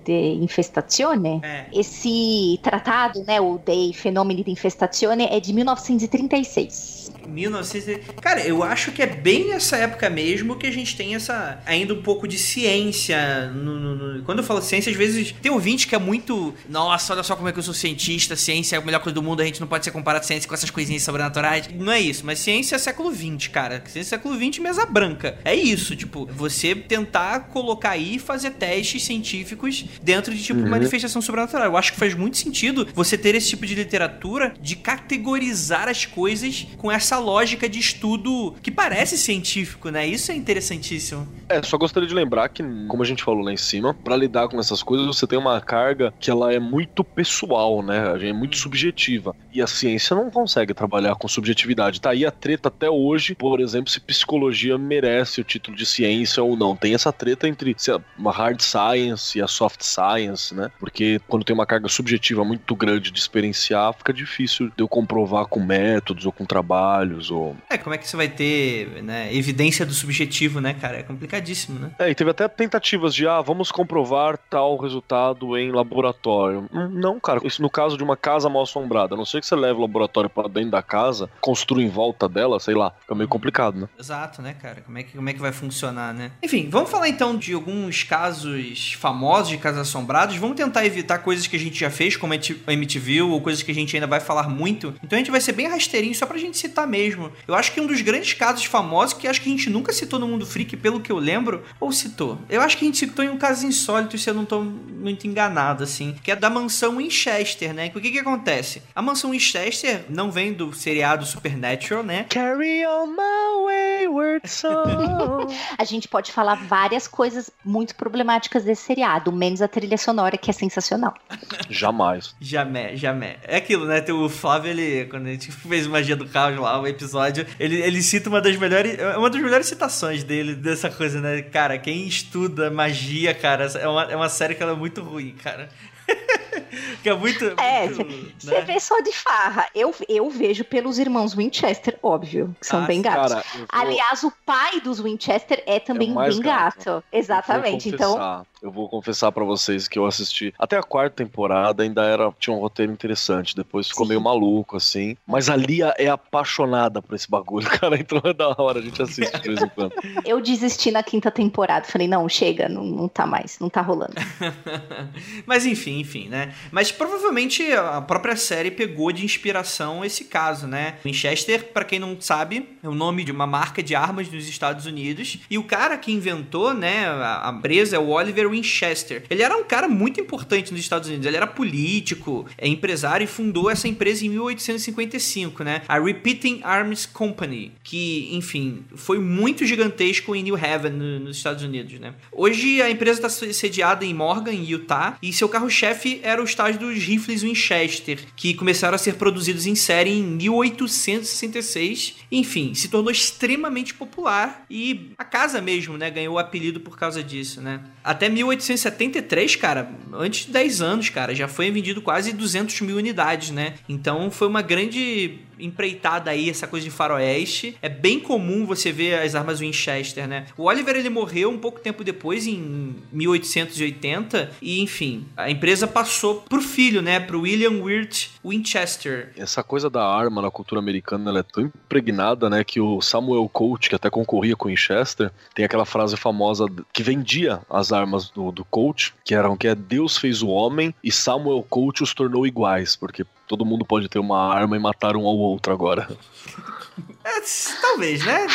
de infestazione. É. Esse tratado, né, o de fenomeni de infestazione é de 1936.
1900. Cara, eu acho que é bem nessa época mesmo que a gente tem essa. ainda um pouco de ciência. No, no, no... Quando eu falo ciência, às vezes tem ouvinte que é muito. Nossa, olha só como é que eu sou cientista, ciência é a melhor coisa do mundo, a gente não pode ser comparado ciência com essas coisinhas sobrenaturais. Não é isso, mas ciência é século XX, cara. Ciência é século XX, mesa branca. É isso, tipo, você tentar colocar aí e fazer testes científicos dentro de, tipo, uhum. manifestação sobrenatural. Eu acho que faz muito sentido você ter esse tipo de literatura de categorizar as coisas com essa essa lógica de estudo que parece científico, né? Isso é interessantíssimo.
É, só gostaria de lembrar que, como a gente falou lá em cima, para lidar com essas coisas você tem uma carga que ela é muito pessoal, né? É muito subjetiva. E a ciência não consegue trabalhar com subjetividade. Tá aí a treta até hoje, por exemplo, se psicologia merece o título de ciência ou não. Tem essa treta entre uma hard science e a soft science, né? Porque quando tem uma carga subjetiva muito grande de experienciar, fica difícil de eu comprovar com métodos ou com trabalhos ou...
É, como é que você vai ter né, evidência do subjetivo, né, cara? É complicadíssimo, né?
É, e teve até tentativas de, ah, vamos comprovar tal resultado em laboratório. Não, cara, isso no caso de uma casa mal assombrada, a não ser que você leve o laboratório para dentro da casa, construa em volta dela, sei lá, fica meio complicado, né?
Exato, né, cara? Como é que, como é que vai funcionar, né? Enfim, vamos falar então de alguns casos famosos de casas assombradas. Vamos tentar evitar coisas que a gente já fez, como a MTV, ou coisas que a gente ainda vai falar muito. Então a gente vai ser bem rasteirinho só pra gente citar mesmo. Eu acho que um dos grandes casos famosos, que acho que a gente nunca citou no Mundo Freak, pelo que eu lembro, ou citou? Eu acho que a gente citou em um caso insólito, se eu não tô muito enganado, assim, que é da mansão Winchester, né? O que que acontece? A mansão Winchester não vem do seriado Supernatural, né?
Carry on my wayward soul.
a gente pode falar várias coisas muito problemáticas desse seriado, menos a trilha sonora, que é sensacional.
Jamais.
Jamais, jamais. É aquilo, né? O Flávio, ele, quando a gente fez Magia do Caos lá, o episódio, ele, ele cita uma das melhores, uma das melhores citações dele, dessa coisa, né? Cara, quem estuda magia, cara, é uma, é uma série que ela é muito ruim, cara. que é muito.
É, você né? vê só de farra. Eu, eu vejo pelos irmãos Winchester, óbvio, que são ah, bem gatos. Cara, vou... Aliás, o pai dos Winchester é também é bem gato. gato. Exatamente. Então.
Eu vou confessar para vocês que eu assisti até a quarta temporada, ainda era tinha um roteiro interessante. Depois ficou Sim. meio maluco, assim. Mas a Lia é apaixonada por esse bagulho, cara. Então é da hora, a gente assiste de vez em quando.
Eu desisti na quinta temporada. Falei, não, chega, não, não tá mais, não tá rolando.
Mas enfim, enfim, né? Mas provavelmente a própria série pegou de inspiração esse caso, né? Winchester, para quem não sabe, é o nome de uma marca de armas nos Estados Unidos. E o cara que inventou, né, a empresa é o Oliver Winchester. Ele era um cara muito importante nos Estados Unidos. Ele era político, é empresário e fundou essa empresa em 1855, né? A Repeating Arms Company, que, enfim, foi muito gigantesco em New Haven, no, nos Estados Unidos, né? Hoje a empresa está sediada em Morgan, Utah, e seu carro-chefe era o estágio dos rifles Winchester, que começaram a ser produzidos em série em 1866. Enfim, se tornou extremamente popular e a casa mesmo, né, ganhou o apelido por causa disso, né? Até 1873, cara, antes de 10 anos, cara, já foi vendido quase 200 mil unidades, né? Então foi uma grande empreitada aí, essa coisa de faroeste. É bem comum você ver as armas Winchester, né? O Oliver, ele morreu um pouco tempo depois, em 1880, e enfim, a empresa passou pro filho, né? Pro William Wirt Winchester.
Essa coisa da arma na cultura americana, ela é tão impregnada, né? Que o Samuel Colt, que até concorria com Winchester, tem aquela frase famosa que vendia as armas do, do Colt, que eram que é Deus fez o homem e Samuel Colt os tornou iguais, porque todo mundo pode ter uma arma e matar um ao outro agora.
É, talvez, né?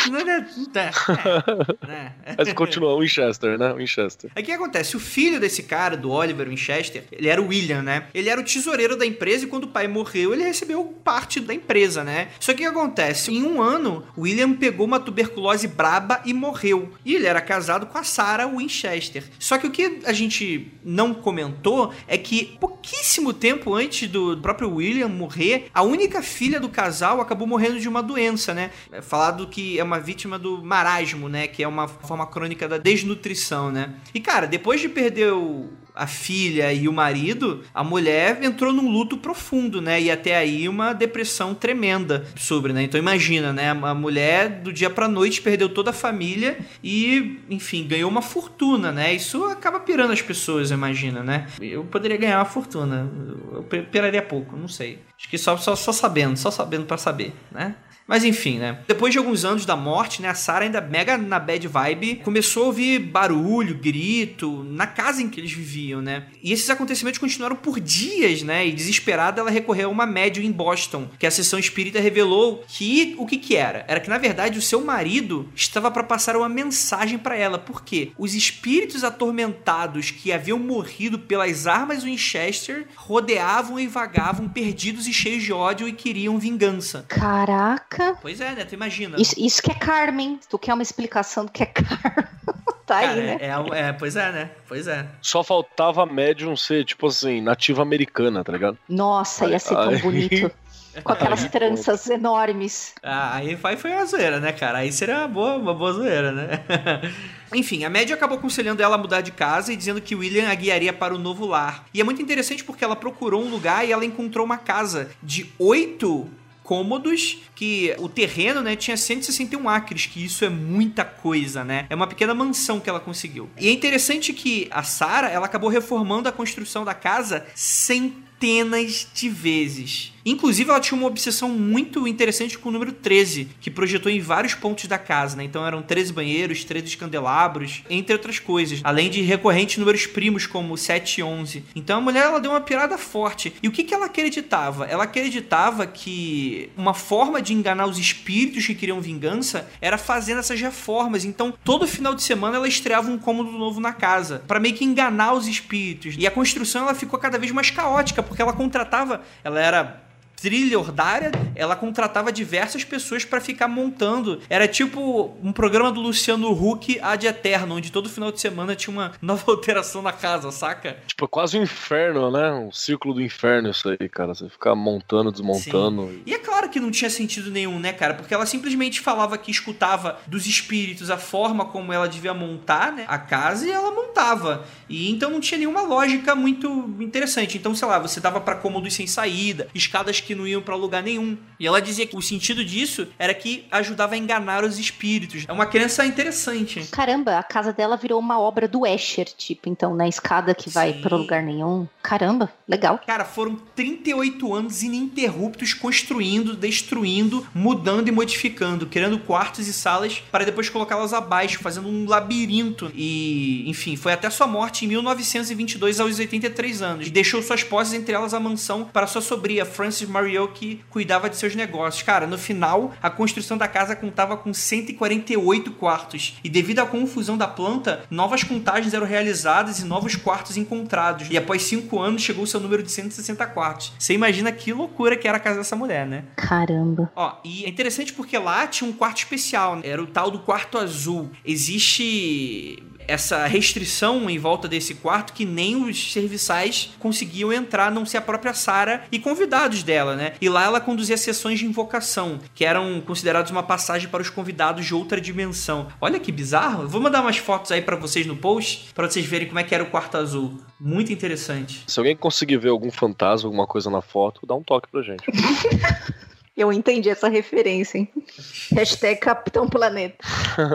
É,
é, é. Mas continua, Winchester, né? Winchester.
Aí o que acontece? O filho desse cara, do Oliver Winchester, ele era o William, né? Ele era o tesoureiro da empresa e quando o pai morreu, ele recebeu parte da empresa, né? Só que o que acontece? Em um ano, o William pegou uma tuberculose braba e morreu. E ele era casado com a Sarah Winchester. Só que o que a gente não comentou é que pouquíssimo tempo antes do próprio William morrer, a única filha do casal acabou morrendo de uma doença, né? É falado que é uma vítima do marasmo, né? Que é uma forma crônica da desnutrição, né? E cara, depois de perder o, a filha e o marido, a mulher entrou num luto profundo, né? E até aí uma depressão tremenda sobre, né? Então imagina, né? A mulher do dia pra noite perdeu toda a família e, enfim, ganhou uma fortuna, né? Isso acaba pirando as pessoas, imagina, né? Eu poderia ganhar uma fortuna. Eu piraria pouco, não sei. Acho que só, só, só sabendo, só sabendo para saber, né? Mas enfim, né? Depois de alguns anos da morte, né? A Sarah ainda mega na bad vibe, começou a ouvir barulho, grito, na casa em que eles viviam, né? E esses acontecimentos continuaram por dias, né? E desesperada, ela recorreu a uma médium em Boston, que a sessão espírita revelou que o que que era? Era que na verdade o seu marido estava para passar uma mensagem para ela. Por quê? Os espíritos atormentados que haviam morrido pelas armas Winchester rodeavam e vagavam perdidos e cheios de ódio e queriam vingança.
Caraca! Caraca.
Pois é, né? Tu imagina.
Isso, isso que é Carmen. Tu quer uma explicação do que é Carmen? tá
Cara,
aí, né?
é, é, é, pois é, né? Pois é.
Só faltava a médium ser, tipo assim, nativa americana, tá ligado?
Nossa, ia ser tão bonito. Com aquelas
Aí,
tranças enormes.
Ah, aí foi, foi uma zoeira, né, cara? Aí seria uma boa, uma boa zoeira, né? Enfim, a média acabou aconselhando ela a mudar de casa e dizendo que William a guiaria para o novo lar. E é muito interessante porque ela procurou um lugar e ela encontrou uma casa de oito cômodos, que o terreno, né, tinha 161 acres, que isso é muita coisa, né? É uma pequena mansão que ela conseguiu. E é interessante que a Sarah, ela acabou reformando a construção da casa centenas de vezes. Inclusive, ela tinha uma obsessão muito interessante com o número 13, que projetou em vários pontos da casa, né? Então eram 13 banheiros, 13 candelabros, entre outras coisas. Além de recorrentes números primos, como 7 e 11. Então a mulher, ela deu uma pirada forte. E o que, que ela acreditava? Ela acreditava que uma forma de enganar os espíritos que queriam vingança era fazendo essas reformas. Então, todo final de semana ela estreava um cômodo novo na casa, para meio que enganar os espíritos. E a construção, ela ficou cada vez mais caótica, porque ela contratava... Ela era trilhardária, ela contratava diversas pessoas pra ficar montando. Era tipo um programa do Luciano Huck ad eterno, onde todo final de semana tinha uma nova alteração na casa, saca?
Tipo, é quase um inferno, né? Um círculo do inferno isso aí, cara. Você ficar montando, desmontando.
E é claro que não tinha sentido nenhum, né, cara? Porque ela simplesmente falava que escutava dos espíritos a forma como ela devia montar, né, a casa e ela montava. E então não tinha nenhuma lógica muito interessante. Então, sei lá, você dava pra cômodos sem saída, escadas que não iam pra lugar nenhum. E ela dizia que o sentido disso era que ajudava a enganar os espíritos. É uma crença interessante.
Caramba, a casa dela virou uma obra do Escher, tipo, então, na escada que vai pra lugar nenhum. Caramba, legal.
Cara, foram 38 anos ininterruptos construindo, destruindo, mudando e modificando, criando quartos e salas para depois colocá-las abaixo, fazendo um labirinto. E, enfim, foi até sua morte em 1922 aos 83 anos. E deixou suas posses, entre elas a mansão, para sua sobrinha, Frances Mariot, que cuidava de seus negócios. Cara, no final, a construção da casa contava com 148 quartos. E devido à confusão da planta, novas contagens eram realizadas e novos quartos encontrados. E após cinco anos, chegou o seu número de 160 quartos. Você imagina que loucura que era a casa dessa mulher, né?
Caramba.
Ó, e é interessante porque lá tinha um quarto especial, né? era o tal do quarto azul. Existe essa restrição em volta desse quarto que nem os serviçais conseguiam entrar, a não ser a própria Sara e convidados dela, né? E lá ela conduzia sessões de invocação, que eram considerados uma passagem para os convidados de outra dimensão. Olha que bizarro. Vou mandar umas fotos aí para vocês no post, para vocês verem como é que era o quarto azul. Muito interessante.
Se alguém conseguir ver algum fantasma, alguma coisa na foto, dá um toque pra gente.
Eu entendi essa referência, hein? Hashtag Capitão Planeta.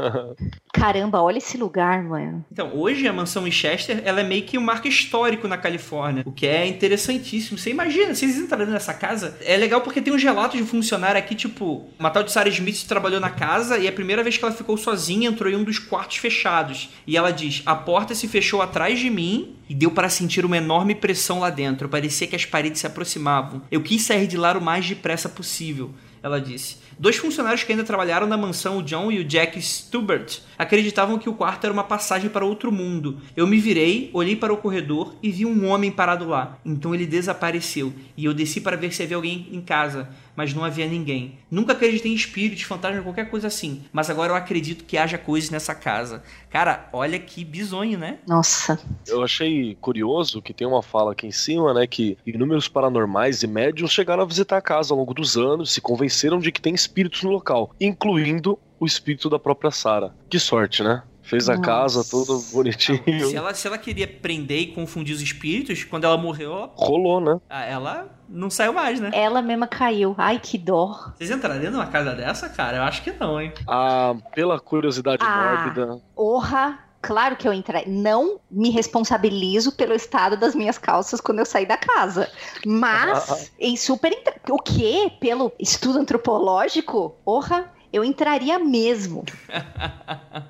Caramba, olha esse lugar, mano.
Então, hoje a mansão Winchester, ela é meio que um marco histórico na Califórnia, o que é interessantíssimo. Você imagina, vocês entrarem nessa casa? É legal porque tem uns relatos de funcionário aqui, tipo, uma tal de Sarah Smith trabalhou na casa e a primeira vez que ela ficou sozinha entrou em um dos quartos fechados. E ela diz: "A porta se fechou atrás de mim e deu para sentir uma enorme pressão lá dentro. Parecia que as paredes se aproximavam. Eu quis sair de lá o mais depressa possível." Ela disse. Dois funcionários que ainda trabalharam na mansão, o John e o Jack Stubert, acreditavam que o quarto era uma passagem para outro mundo. Eu me virei, olhei para o corredor e vi um homem parado lá. Então ele desapareceu e eu desci para ver se havia alguém em casa, mas não havia ninguém. Nunca acreditei em espíritos, fantasmas, qualquer coisa assim, mas agora eu acredito que haja coisas nessa casa. Cara, olha que bizonho, né?
Nossa.
Eu achei curioso que tem uma fala aqui em cima, né, que inúmeros paranormais e médiums chegaram a visitar a casa ao longo dos anos, se convenceram de que tem espíritos no local, incluindo o espírito da própria Sara. Que sorte, né? Fez a
Nossa.
casa toda bonitinho.
Se ela, se ela queria prender e confundir os espíritos, quando ela morreu, ela,
Rolou, né?
ela não saiu mais, né?
Ela mesma caiu. Ai, que dó.
Vocês entrariam numa casa dessa, cara? Eu acho que não, hein?
Ah, pela curiosidade
Ah.
mórbida.
Orra. Claro que eu entrei. Não me responsabilizo pelo estado das minhas calças quando eu saí da casa. Mas, em super. O quê? Pelo estudo antropológico? Orra, eu entraria mesmo.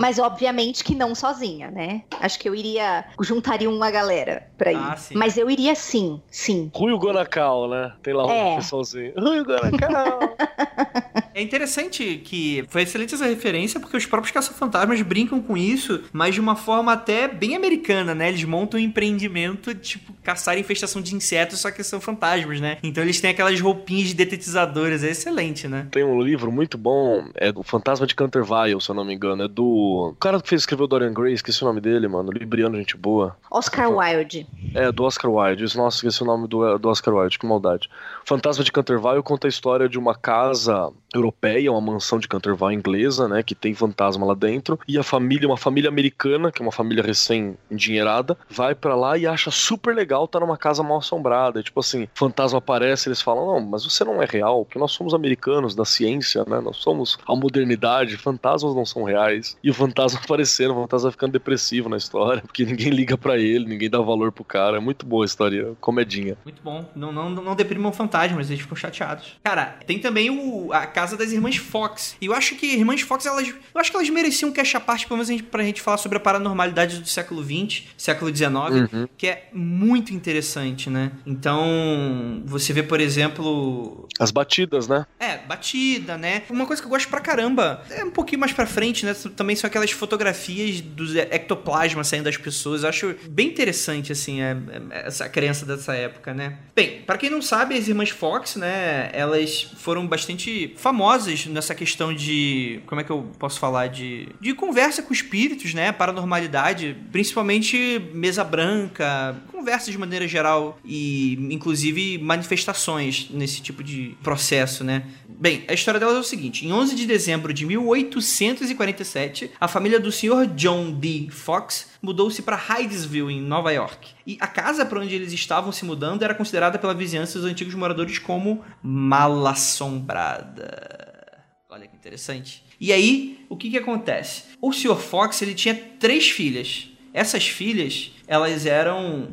Mas obviamente que não sozinha, né? Acho que eu iria. Juntaria uma galera pra ir.
Ah.
Mas eu iria sim, sim.
Rui Guanacal, né? Tem lá um
É.
pessoalzinho. Rui Guanacal.
É interessante que foi excelente essa referência, porque os próprios caça-fantasmas brincam com isso, mas de uma forma até bem americana, né? Eles montam um empreendimento, tipo, caçar infestação de insetos, só que são fantasmas, né? Então eles têm aquelas roupinhas de detetizadores, é excelente, né?
Tem um livro muito bom, é do Fantasma de Canterville, se eu não me engano. É do. O cara que fez escreveu Dorian Gray, esqueci o nome dele, mano. Libriano, gente boa.
Oscar Wilde.
É, do Oscar Wilde. Nossa, esqueci o nome do, do Oscar Wilde, que maldade. Fantasma de Canterville conta a história de uma casa europeia, uma mansão de Canterville inglesa, né, que tem fantasma lá dentro, e a família, uma família americana, que é uma família recém-endinheirada, vai para lá e acha super legal estar tá numa casa mal assombrada. E, tipo assim, fantasma aparece, eles falam: "Não, mas você não é real, porque nós somos americanos da ciência, né? Nós somos a modernidade, fantasmas não são reais". E o fantasma aparecendo, o fantasma ficando depressivo na história, porque ninguém liga para ele, ninguém dá valor pro cara. É muito boa a história, comedinha.
Muito bom. Não não não deprimam fantasmas, eles ficam chateados. Cara, tem também o a casa das irmãs Fox. E eu acho que irmãs Fox, elas. Eu acho que elas mereciam um cash à parte, pelo menos a gente, pra gente falar sobre a paranormalidade do século XX, século XIX, uhum. que é muito interessante, né? Então, você vê, por exemplo.
As batidas, né?
É, batida, né? Uma coisa que eu gosto pra caramba, é um pouquinho mais pra frente, né? Também são aquelas fotografias dos ectoplasmas saindo das pessoas. Eu acho bem interessante, assim, é, é, essa crença dessa época, né? Bem, para quem não sabe, as irmãs Fox, né? Elas foram bastante famosas nessa questão de. Como é que eu posso falar? De, de conversa com espíritos, né? Paranormalidade, principalmente mesa branca, conversas de maneira geral e inclusive manifestações nesse tipo de processo, né? Bem, a história delas é o seguinte: em 11 de dezembro de 1847, a família do Sr. John D. Fox mudou-se para Hydesville, em Nova York. E a casa para onde eles estavam se mudando era considerada pela vizinhança dos antigos moradores como mal assombrada. Olha que interessante. E aí, o que que acontece? O Sr. Fox, ele tinha três filhas. Essas filhas, elas eram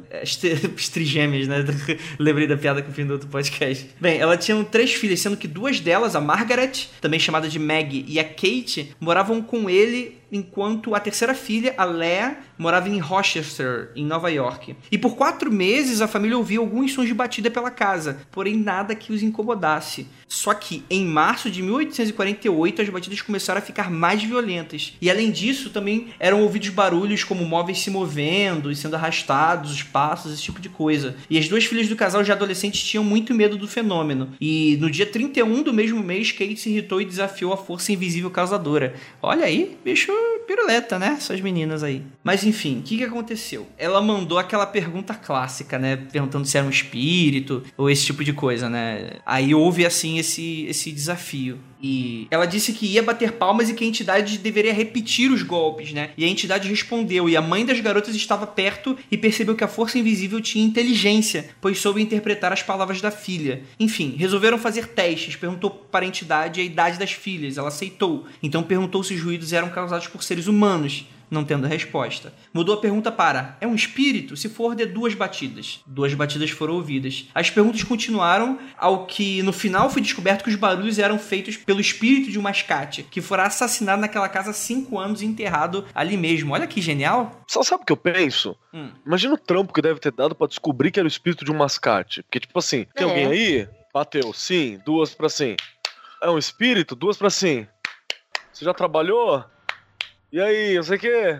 estrigêmeas, né? Lembrei da piada com o fim do outro podcast. Bem, ela tinha três filhas, sendo que duas delas, a Margaret, também chamada de Maggie, e a Kate, moravam com ele enquanto a terceira filha, a Lea, morava em Rochester, em Nova York. E por quatro meses a família ouvia alguns sons de batida pela casa, porém nada que os incomodasse. Só que em março de 1848 as batidas começaram a ficar mais violentas. E além disso, também eram ouvidos barulhos como móveis se movendo sendo arrastados, os passos, esse tipo de coisa. E as duas filhas do casal já adolescentes tinham muito medo do fenômeno. E no dia 31 do mesmo mês, Kate se irritou e desafiou a força invisível causadora. Olha aí, bicho piruleta, né? Essas meninas aí. Mas enfim, o que, que aconteceu? Ela mandou aquela pergunta clássica, né? Perguntando se era um espírito ou esse tipo de coisa, né? Aí houve, assim, esse, esse desafio. E ela disse que ia bater palmas e que a entidade deveria repetir os golpes, né? E a entidade respondeu, e a mãe das garotas estava perto e percebeu que a força invisível tinha inteligência, pois soube interpretar as palavras da filha. Enfim, resolveram fazer testes, perguntou para a entidade a idade das filhas, ela aceitou. Então perguntou se os ruídos eram causados por seres humanos não tendo resposta. Mudou a pergunta para: é um espírito? Se for, de duas batidas. Duas batidas foram ouvidas. As perguntas continuaram, ao que no final foi descoberto que os barulhos eram feitos pelo espírito de um mascate, que fora assassinado naquela casa há cinco anos e enterrado ali mesmo. Olha que genial.
Só sabe o que eu penso? Hum. Imagina o trampo que deve ter dado para descobrir que era o espírito de um mascate. Porque, tipo assim, tem é. alguém aí? Bateu, sim, duas para sim. É um espírito? Duas para sim. Você já trabalhou? E aí, não sei o quê.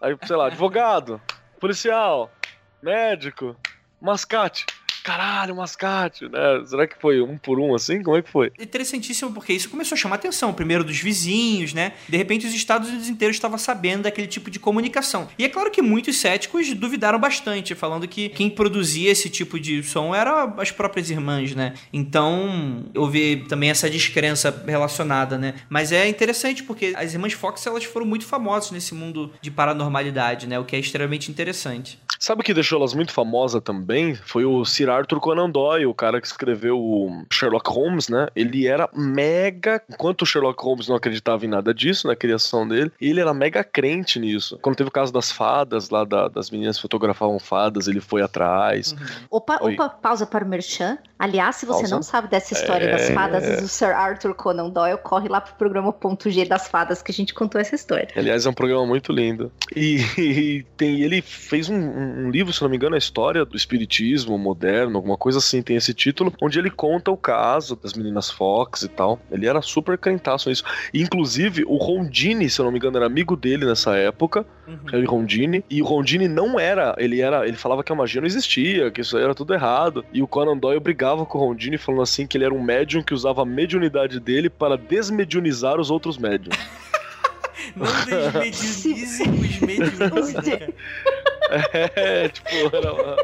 Aí, sei lá, advogado, policial, médico, mascate caralho, mascate, né? Será que foi um por um assim? Como é que foi?
Interessantíssimo, porque isso começou a chamar atenção. Primeiro dos vizinhos, né? De repente os Estados Unidos inteiros estavam sabendo daquele tipo de comunicação. E é claro que muitos céticos duvidaram bastante, falando que quem produzia esse tipo de som eram as próprias irmãs, né? Então, houve também essa descrença relacionada, né? Mas é interessante porque as irmãs Fox, elas foram muito famosas nesse mundo de paranormalidade, né? O que é extremamente interessante.
Sabe o que deixou elas muito famosas também? Foi o Sir Arthur Conan Doyle, o cara que escreveu o Sherlock Holmes, né? Ele era mega. Enquanto o Sherlock Holmes não acreditava em nada disso, na criação dele, ele era mega crente nisso. Quando teve o caso das fadas, lá da, das meninas que fotografavam fadas, ele foi atrás. Uhum.
Opa, opa, pausa para o Merchan. Aliás, se você pausa. não sabe dessa história é... das fadas, o Sir Arthur Conan Doyle corre lá pro programa Ponto G das fadas que a gente contou essa história.
Aliás, é um programa muito lindo. E, e tem, ele fez um um livro, se não me engano, a história do espiritismo moderno, alguma coisa assim, tem esse título, onde ele conta o caso das meninas Fox e tal. Ele era super crentaço nisso. E, inclusive, o Rondini, se eu não me engano, era amigo dele nessa época,
Uhum.
Rondini, e o Rondini não era, ele era, ele falava que a magia não existia, que isso aí era tudo errado. E o Conan Doyle brigava com o Rondini falando assim que ele era um médium que usava a mediunidade dele para desmediunizar os outros médiums.
Não desmediunize os né, cara?
é, tipo, era uma...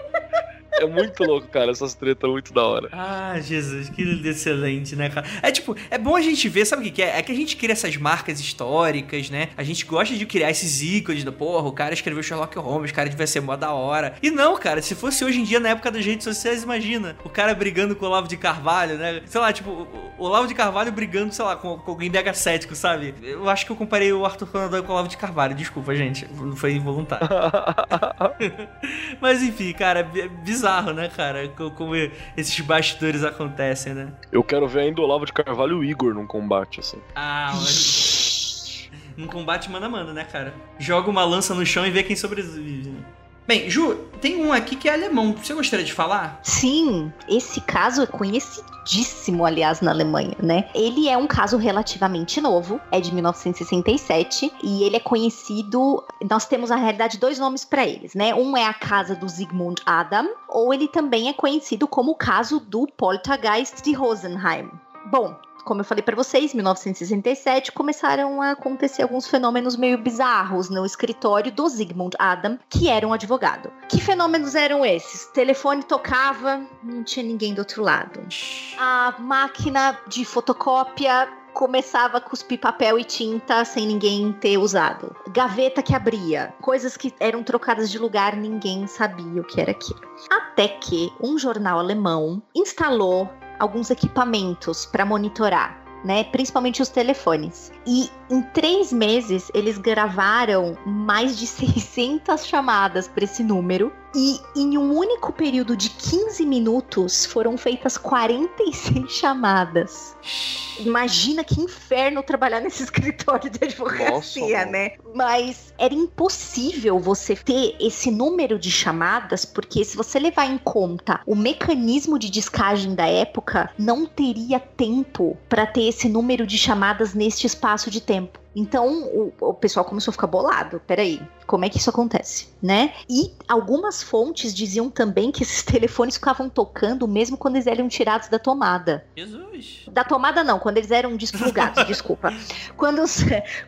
É muito louco, cara, essas tretas muito da hora.
Ah, Jesus, que excelente, né, cara? É tipo, é bom a gente ver, sabe o que, que é? É que a gente cria essas marcas históricas, né? A gente gosta de criar esses ícones da porra, o cara escreveu Sherlock Holmes, o cara devia ser mó da hora. E não, cara, se fosse hoje em dia, na época das redes sociais, imagina, o cara brigando com o Olavo de Carvalho, né? Sei lá, tipo, o Olavo de Carvalho brigando, sei lá, com, com alguém mega cético, sabe? Eu acho que eu comparei o Arthur Conan com o Olavo de Carvalho, desculpa, gente, foi involuntário. Mas enfim, cara, é bizarro, né, cara? Co- Como esses bastidores acontecem, né?
Eu quero ver ainda o Olavo de Carvalho e o Igor num combate, assim.
Ah, mas. Num combate mano a mano, né, cara? Joga uma lança no chão e vê quem sobrevive. né? Bem, Ju, tem um aqui que é alemão. Você gostaria de falar?
Sim, esse caso é conhecidíssimo, aliás, na Alemanha, né? Ele é um caso relativamente novo, é de 1967 e ele é conhecido. Nós temos na realidade dois nomes para eles, né? Um é a casa do Sigmund Adam, ou ele também é conhecido como o caso do Poltergeist de Rosenheim. Bom, como eu falei para vocês, 1967 começaram a acontecer alguns fenômenos meio bizarros no escritório do Sigmund Adam, que era um advogado. Que fenômenos eram esses? O telefone tocava, não tinha ninguém do outro lado. A máquina de fotocópia começava a cuspir papel e tinta sem ninguém ter usado. Gaveta que abria, coisas que eram trocadas de lugar, ninguém sabia o que era aquilo. Até que um jornal alemão instalou alguns equipamentos para monitorar. Né, principalmente os telefones. E em três meses eles gravaram mais de 600 chamadas para esse número. E em um único período de 15 minutos foram feitas 46 chamadas. Imagina que inferno trabalhar nesse escritório de advocacia,
Nossa,
né? Mas era impossível você ter esse número de chamadas, porque se você levar em conta o mecanismo de descagem da época, não teria tempo para ter esse número de chamadas neste espaço de tempo. Então o, o pessoal começou a ficar bolado. Peraí, como é que isso acontece, né? E algumas fontes diziam também que esses telefones ficavam tocando mesmo quando eles eram tirados da tomada.
Jesus.
Da tomada não, quando eles eram desplugados, desculpa. Quando, os-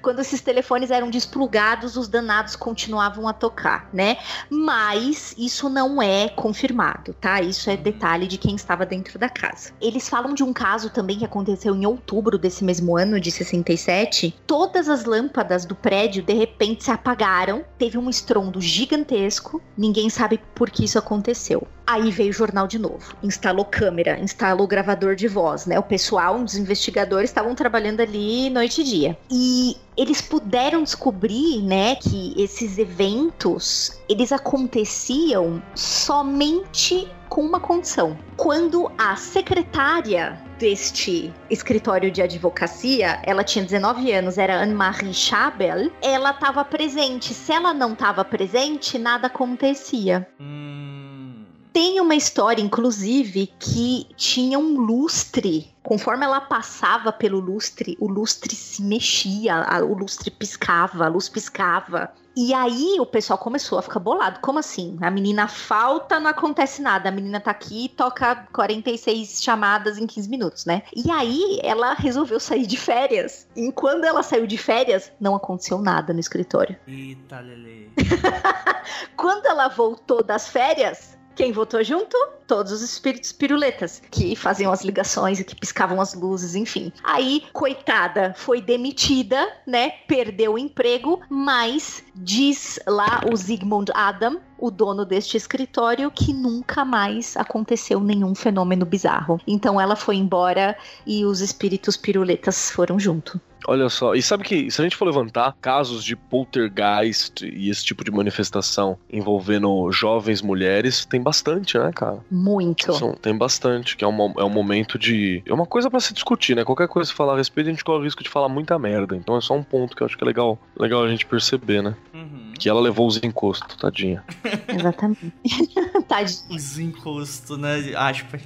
quando esses telefones eram desplugados, os danados continuavam a tocar, né? Mas isso não é confirmado, tá? Isso é detalhe de quem estava dentro da casa. Eles falam de um caso também que aconteceu em outubro desse mesmo ano, de 67. Todas as lâmpadas do prédio de repente se apagaram, teve um estrondo gigantesco, ninguém sabe por que isso aconteceu. Aí veio o jornal de novo, instalou câmera, instalou gravador de voz, né? O pessoal, os investigadores estavam trabalhando ali noite e dia. E eles puderam descobrir, né, que esses eventos, eles aconteciam somente com uma condição. Quando a secretária deste escritório de advocacia, ela tinha 19 anos, era Anne-Marie Schabel, ela estava presente. Se ela não estava presente, nada acontecia.
Hum.
Tem uma história, inclusive, que tinha um lustre. Conforme ela passava pelo lustre, o lustre se mexia, o lustre piscava, a luz piscava. E aí o pessoal começou a ficar bolado. Como assim? A menina falta, não acontece nada. A menina tá aqui e toca 46 chamadas em 15 minutos, né? E aí ela resolveu sair de férias. E quando ela saiu de férias, não aconteceu nada no escritório.
Eita, Lele.
Quando ela voltou das férias, quem voltou junto? Todos os espíritos piruletas, que faziam as ligações e que piscavam as luzes, enfim. Aí, coitada, foi demitida, né? Perdeu o emprego, mas diz lá o Zygmunt Adam, o dono deste escritório, que nunca mais aconteceu nenhum fenômeno bizarro. Então ela foi embora e os espíritos piruletas foram junto.
Olha só, e sabe que se a gente for levantar casos de poltergeist e esse tipo de manifestação envolvendo jovens mulheres, tem bastante, né, cara?
Muito.
São- tem bastante, que é um, é um momento de. É uma coisa pra se discutir, né? Qualquer coisa que falar a respeito, a gente corre o risco de falar muita merda. Então é só um ponto que eu acho que é legal, legal a gente perceber, né?
Uhum.
Que ela levou os encostos, tadinha.
Exatamente. Tadinho.
Os encostos, né? Aspas.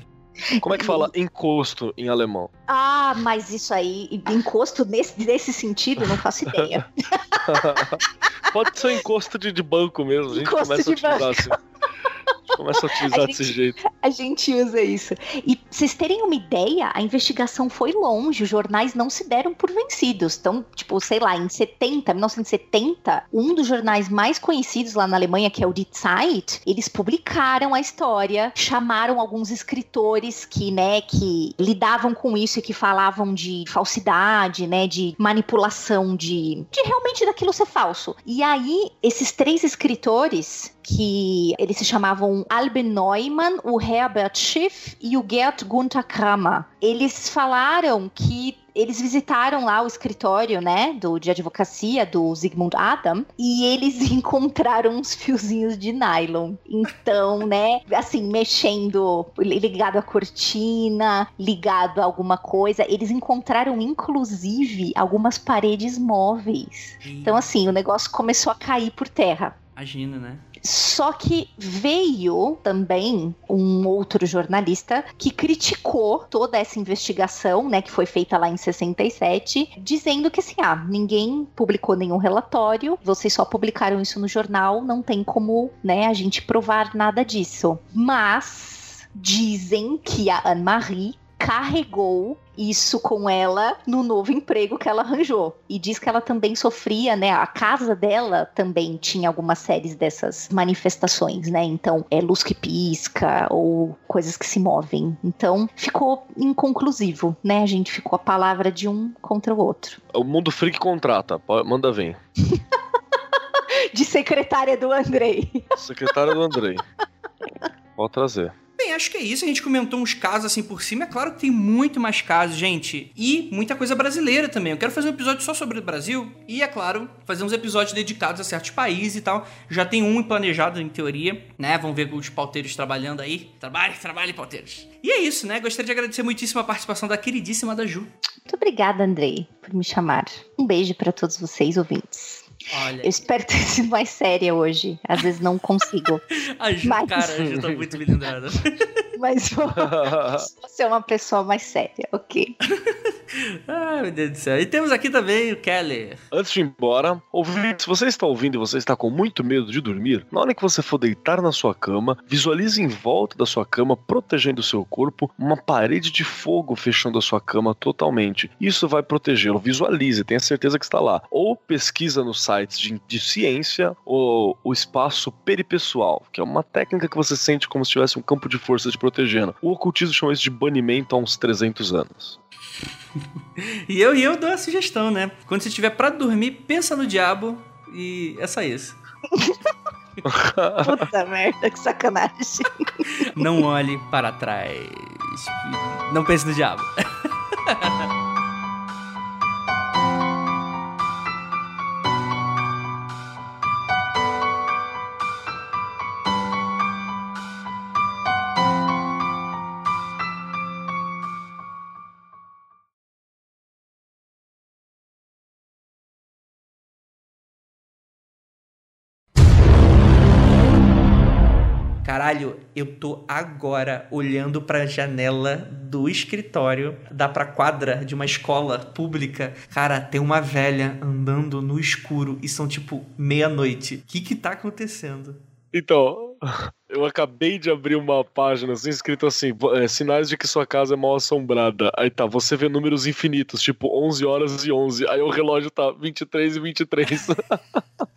Como é que fala encosto em alemão?
Ah, mas isso aí, encosto nesse, nesse sentido, não faço ideia.
Pode ser encosto de, de banco mesmo. A gente
Encosto
começa a utilizar
banco.
assim. A gente começa a utilizar
A
desse
gente-
jeito.
A gente usa isso. E pra vocês terem uma ideia, a investigação foi longe, os jornais não se deram por vencidos. Então, tipo, sei lá, em 70, 1970, um dos jornais mais conhecidos lá na Alemanha, que é o Die Zeit, eles publicaram a história, chamaram alguns escritores que, né, que lidavam com isso e que falavam de falsidade, né, de manipulação de, de realmente daquilo ser falso. E aí, esses três escritores que eles se chamavam Albin Neumann, o Herbert Schiff e o Gerd Gunther Kramer. Eles falaram que eles visitaram lá o escritório, né, do, de advocacia do Zygmunt Adam e eles encontraram uns fiozinhos de nylon. Então, né, assim, mexendo, ligado à cortina, ligado a alguma coisa. Eles encontraram, inclusive, algumas paredes móveis. Então, assim, o negócio começou a cair por terra.
Imagina, né?
Só que veio também um outro jornalista que criticou toda essa investigação, né, que foi feita lá em 67, dizendo que assim, ah, ninguém publicou nenhum relatório, vocês só publicaram isso no jornal, não tem como, né, a gente provar nada disso. Mas dizem que a Anne-Marie carregou isso com ela no novo emprego que ela arranjou. E diz que ela também sofria, né? A casa dela também tinha algumas séries dessas manifestações, né? Então, é luz que pisca ou coisas que se movem. Então, ficou inconclusivo, né? A gente ficou a palavra de um contra o outro.
O Mundo Freak contrata, manda vir.
De secretária do Andrei.
Secretária do Andrei. Pode trazer.
Bem, acho que é isso. A gente comentou uns casos assim por cima. É claro que tem muito mais casos, gente. E muita coisa brasileira também. Eu quero fazer um episódio só sobre o Brasil. E, é claro, fazer uns episódios dedicados a certos países e tal. Já tem um planejado em teoria, né? Vamos ver os pauteiros trabalhando aí. Trabalhe, trabalhe, pauteiros. E é isso, né? Gostaria de agradecer muitíssimo a participação da queridíssima da Ju.
Muito obrigada, Andrei, por me chamar. Um beijo para todos vocês, ouvintes.
Olha,
Eu espero ter sido mais séria hoje. Às vezes não consigo.
a Ju,
Mas-
cara, a Ju tá muito melindrada.
Mas vou vou ser uma pessoa mais séria, ok?
Ai, meu Deus do céu. E temos aqui também o Keller.
Antes de ir embora, ouvinte, se você está ouvindo e você está com muito medo de dormir, na hora que você for deitar na sua cama, visualize em volta da sua cama, protegendo o seu corpo, uma parede de fogo fechando a sua cama totalmente. Isso vai protegê-lo. Visualize, tenha certeza que está lá. Ou pesquisa nos sites de, de ciência ou o espaço peripessoal, que é uma técnica que você sente como se tivesse um campo de força te protegendo. O ocultismo chama isso de banimento há uns 300 anos.
E eu, e eu dou a sugestão, né? Quando você estiver pra dormir, pensa no diabo e é só isso.
Puta merda, que sacanagem.
Não olhe para trás. Não pense no diabo. Caralho, eu tô agora olhando pra janela do escritório, dá pra quadra de uma escola pública. Cara, tem uma velha andando no escuro e são tipo meia-noite. O que que tá acontecendo?
Então, eu acabei de abrir uma página assim, escrito assim: é, sinais de que sua casa é mal assombrada. Aí tá, você vê números infinitos, tipo 11 horas e 11. Aí o relógio tá 23 e 23.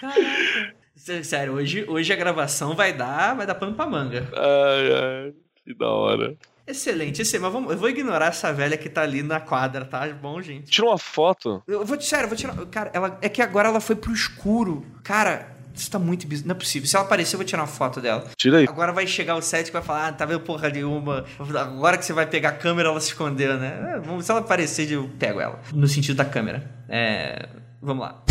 Caraca. Sé- Sério, hoje, hoje a gravação vai dar, vai dar pano pra manga.
ai, ai, que da hora.
Excelente, excelente. Mas vamos, eu vou ignorar essa velha que tá ali na quadra, tá? Bom, gente.
Tira uma foto.
Eu vou, sério, eu vou tirar. Cara, ela, é que agora ela foi pro escuro. Cara, isso tá muito bizarro. Não é possível. Se ela aparecer, eu vou tirar uma foto dela.
Tira aí.
Agora vai chegar o set que vai falar, ah, tá vendo porra nenhuma. Agora que você vai pegar a câmera, ela se escondeu, né? É, vamos- se ela aparecer, eu pego ela. No sentido da câmera. É. Vamos lá.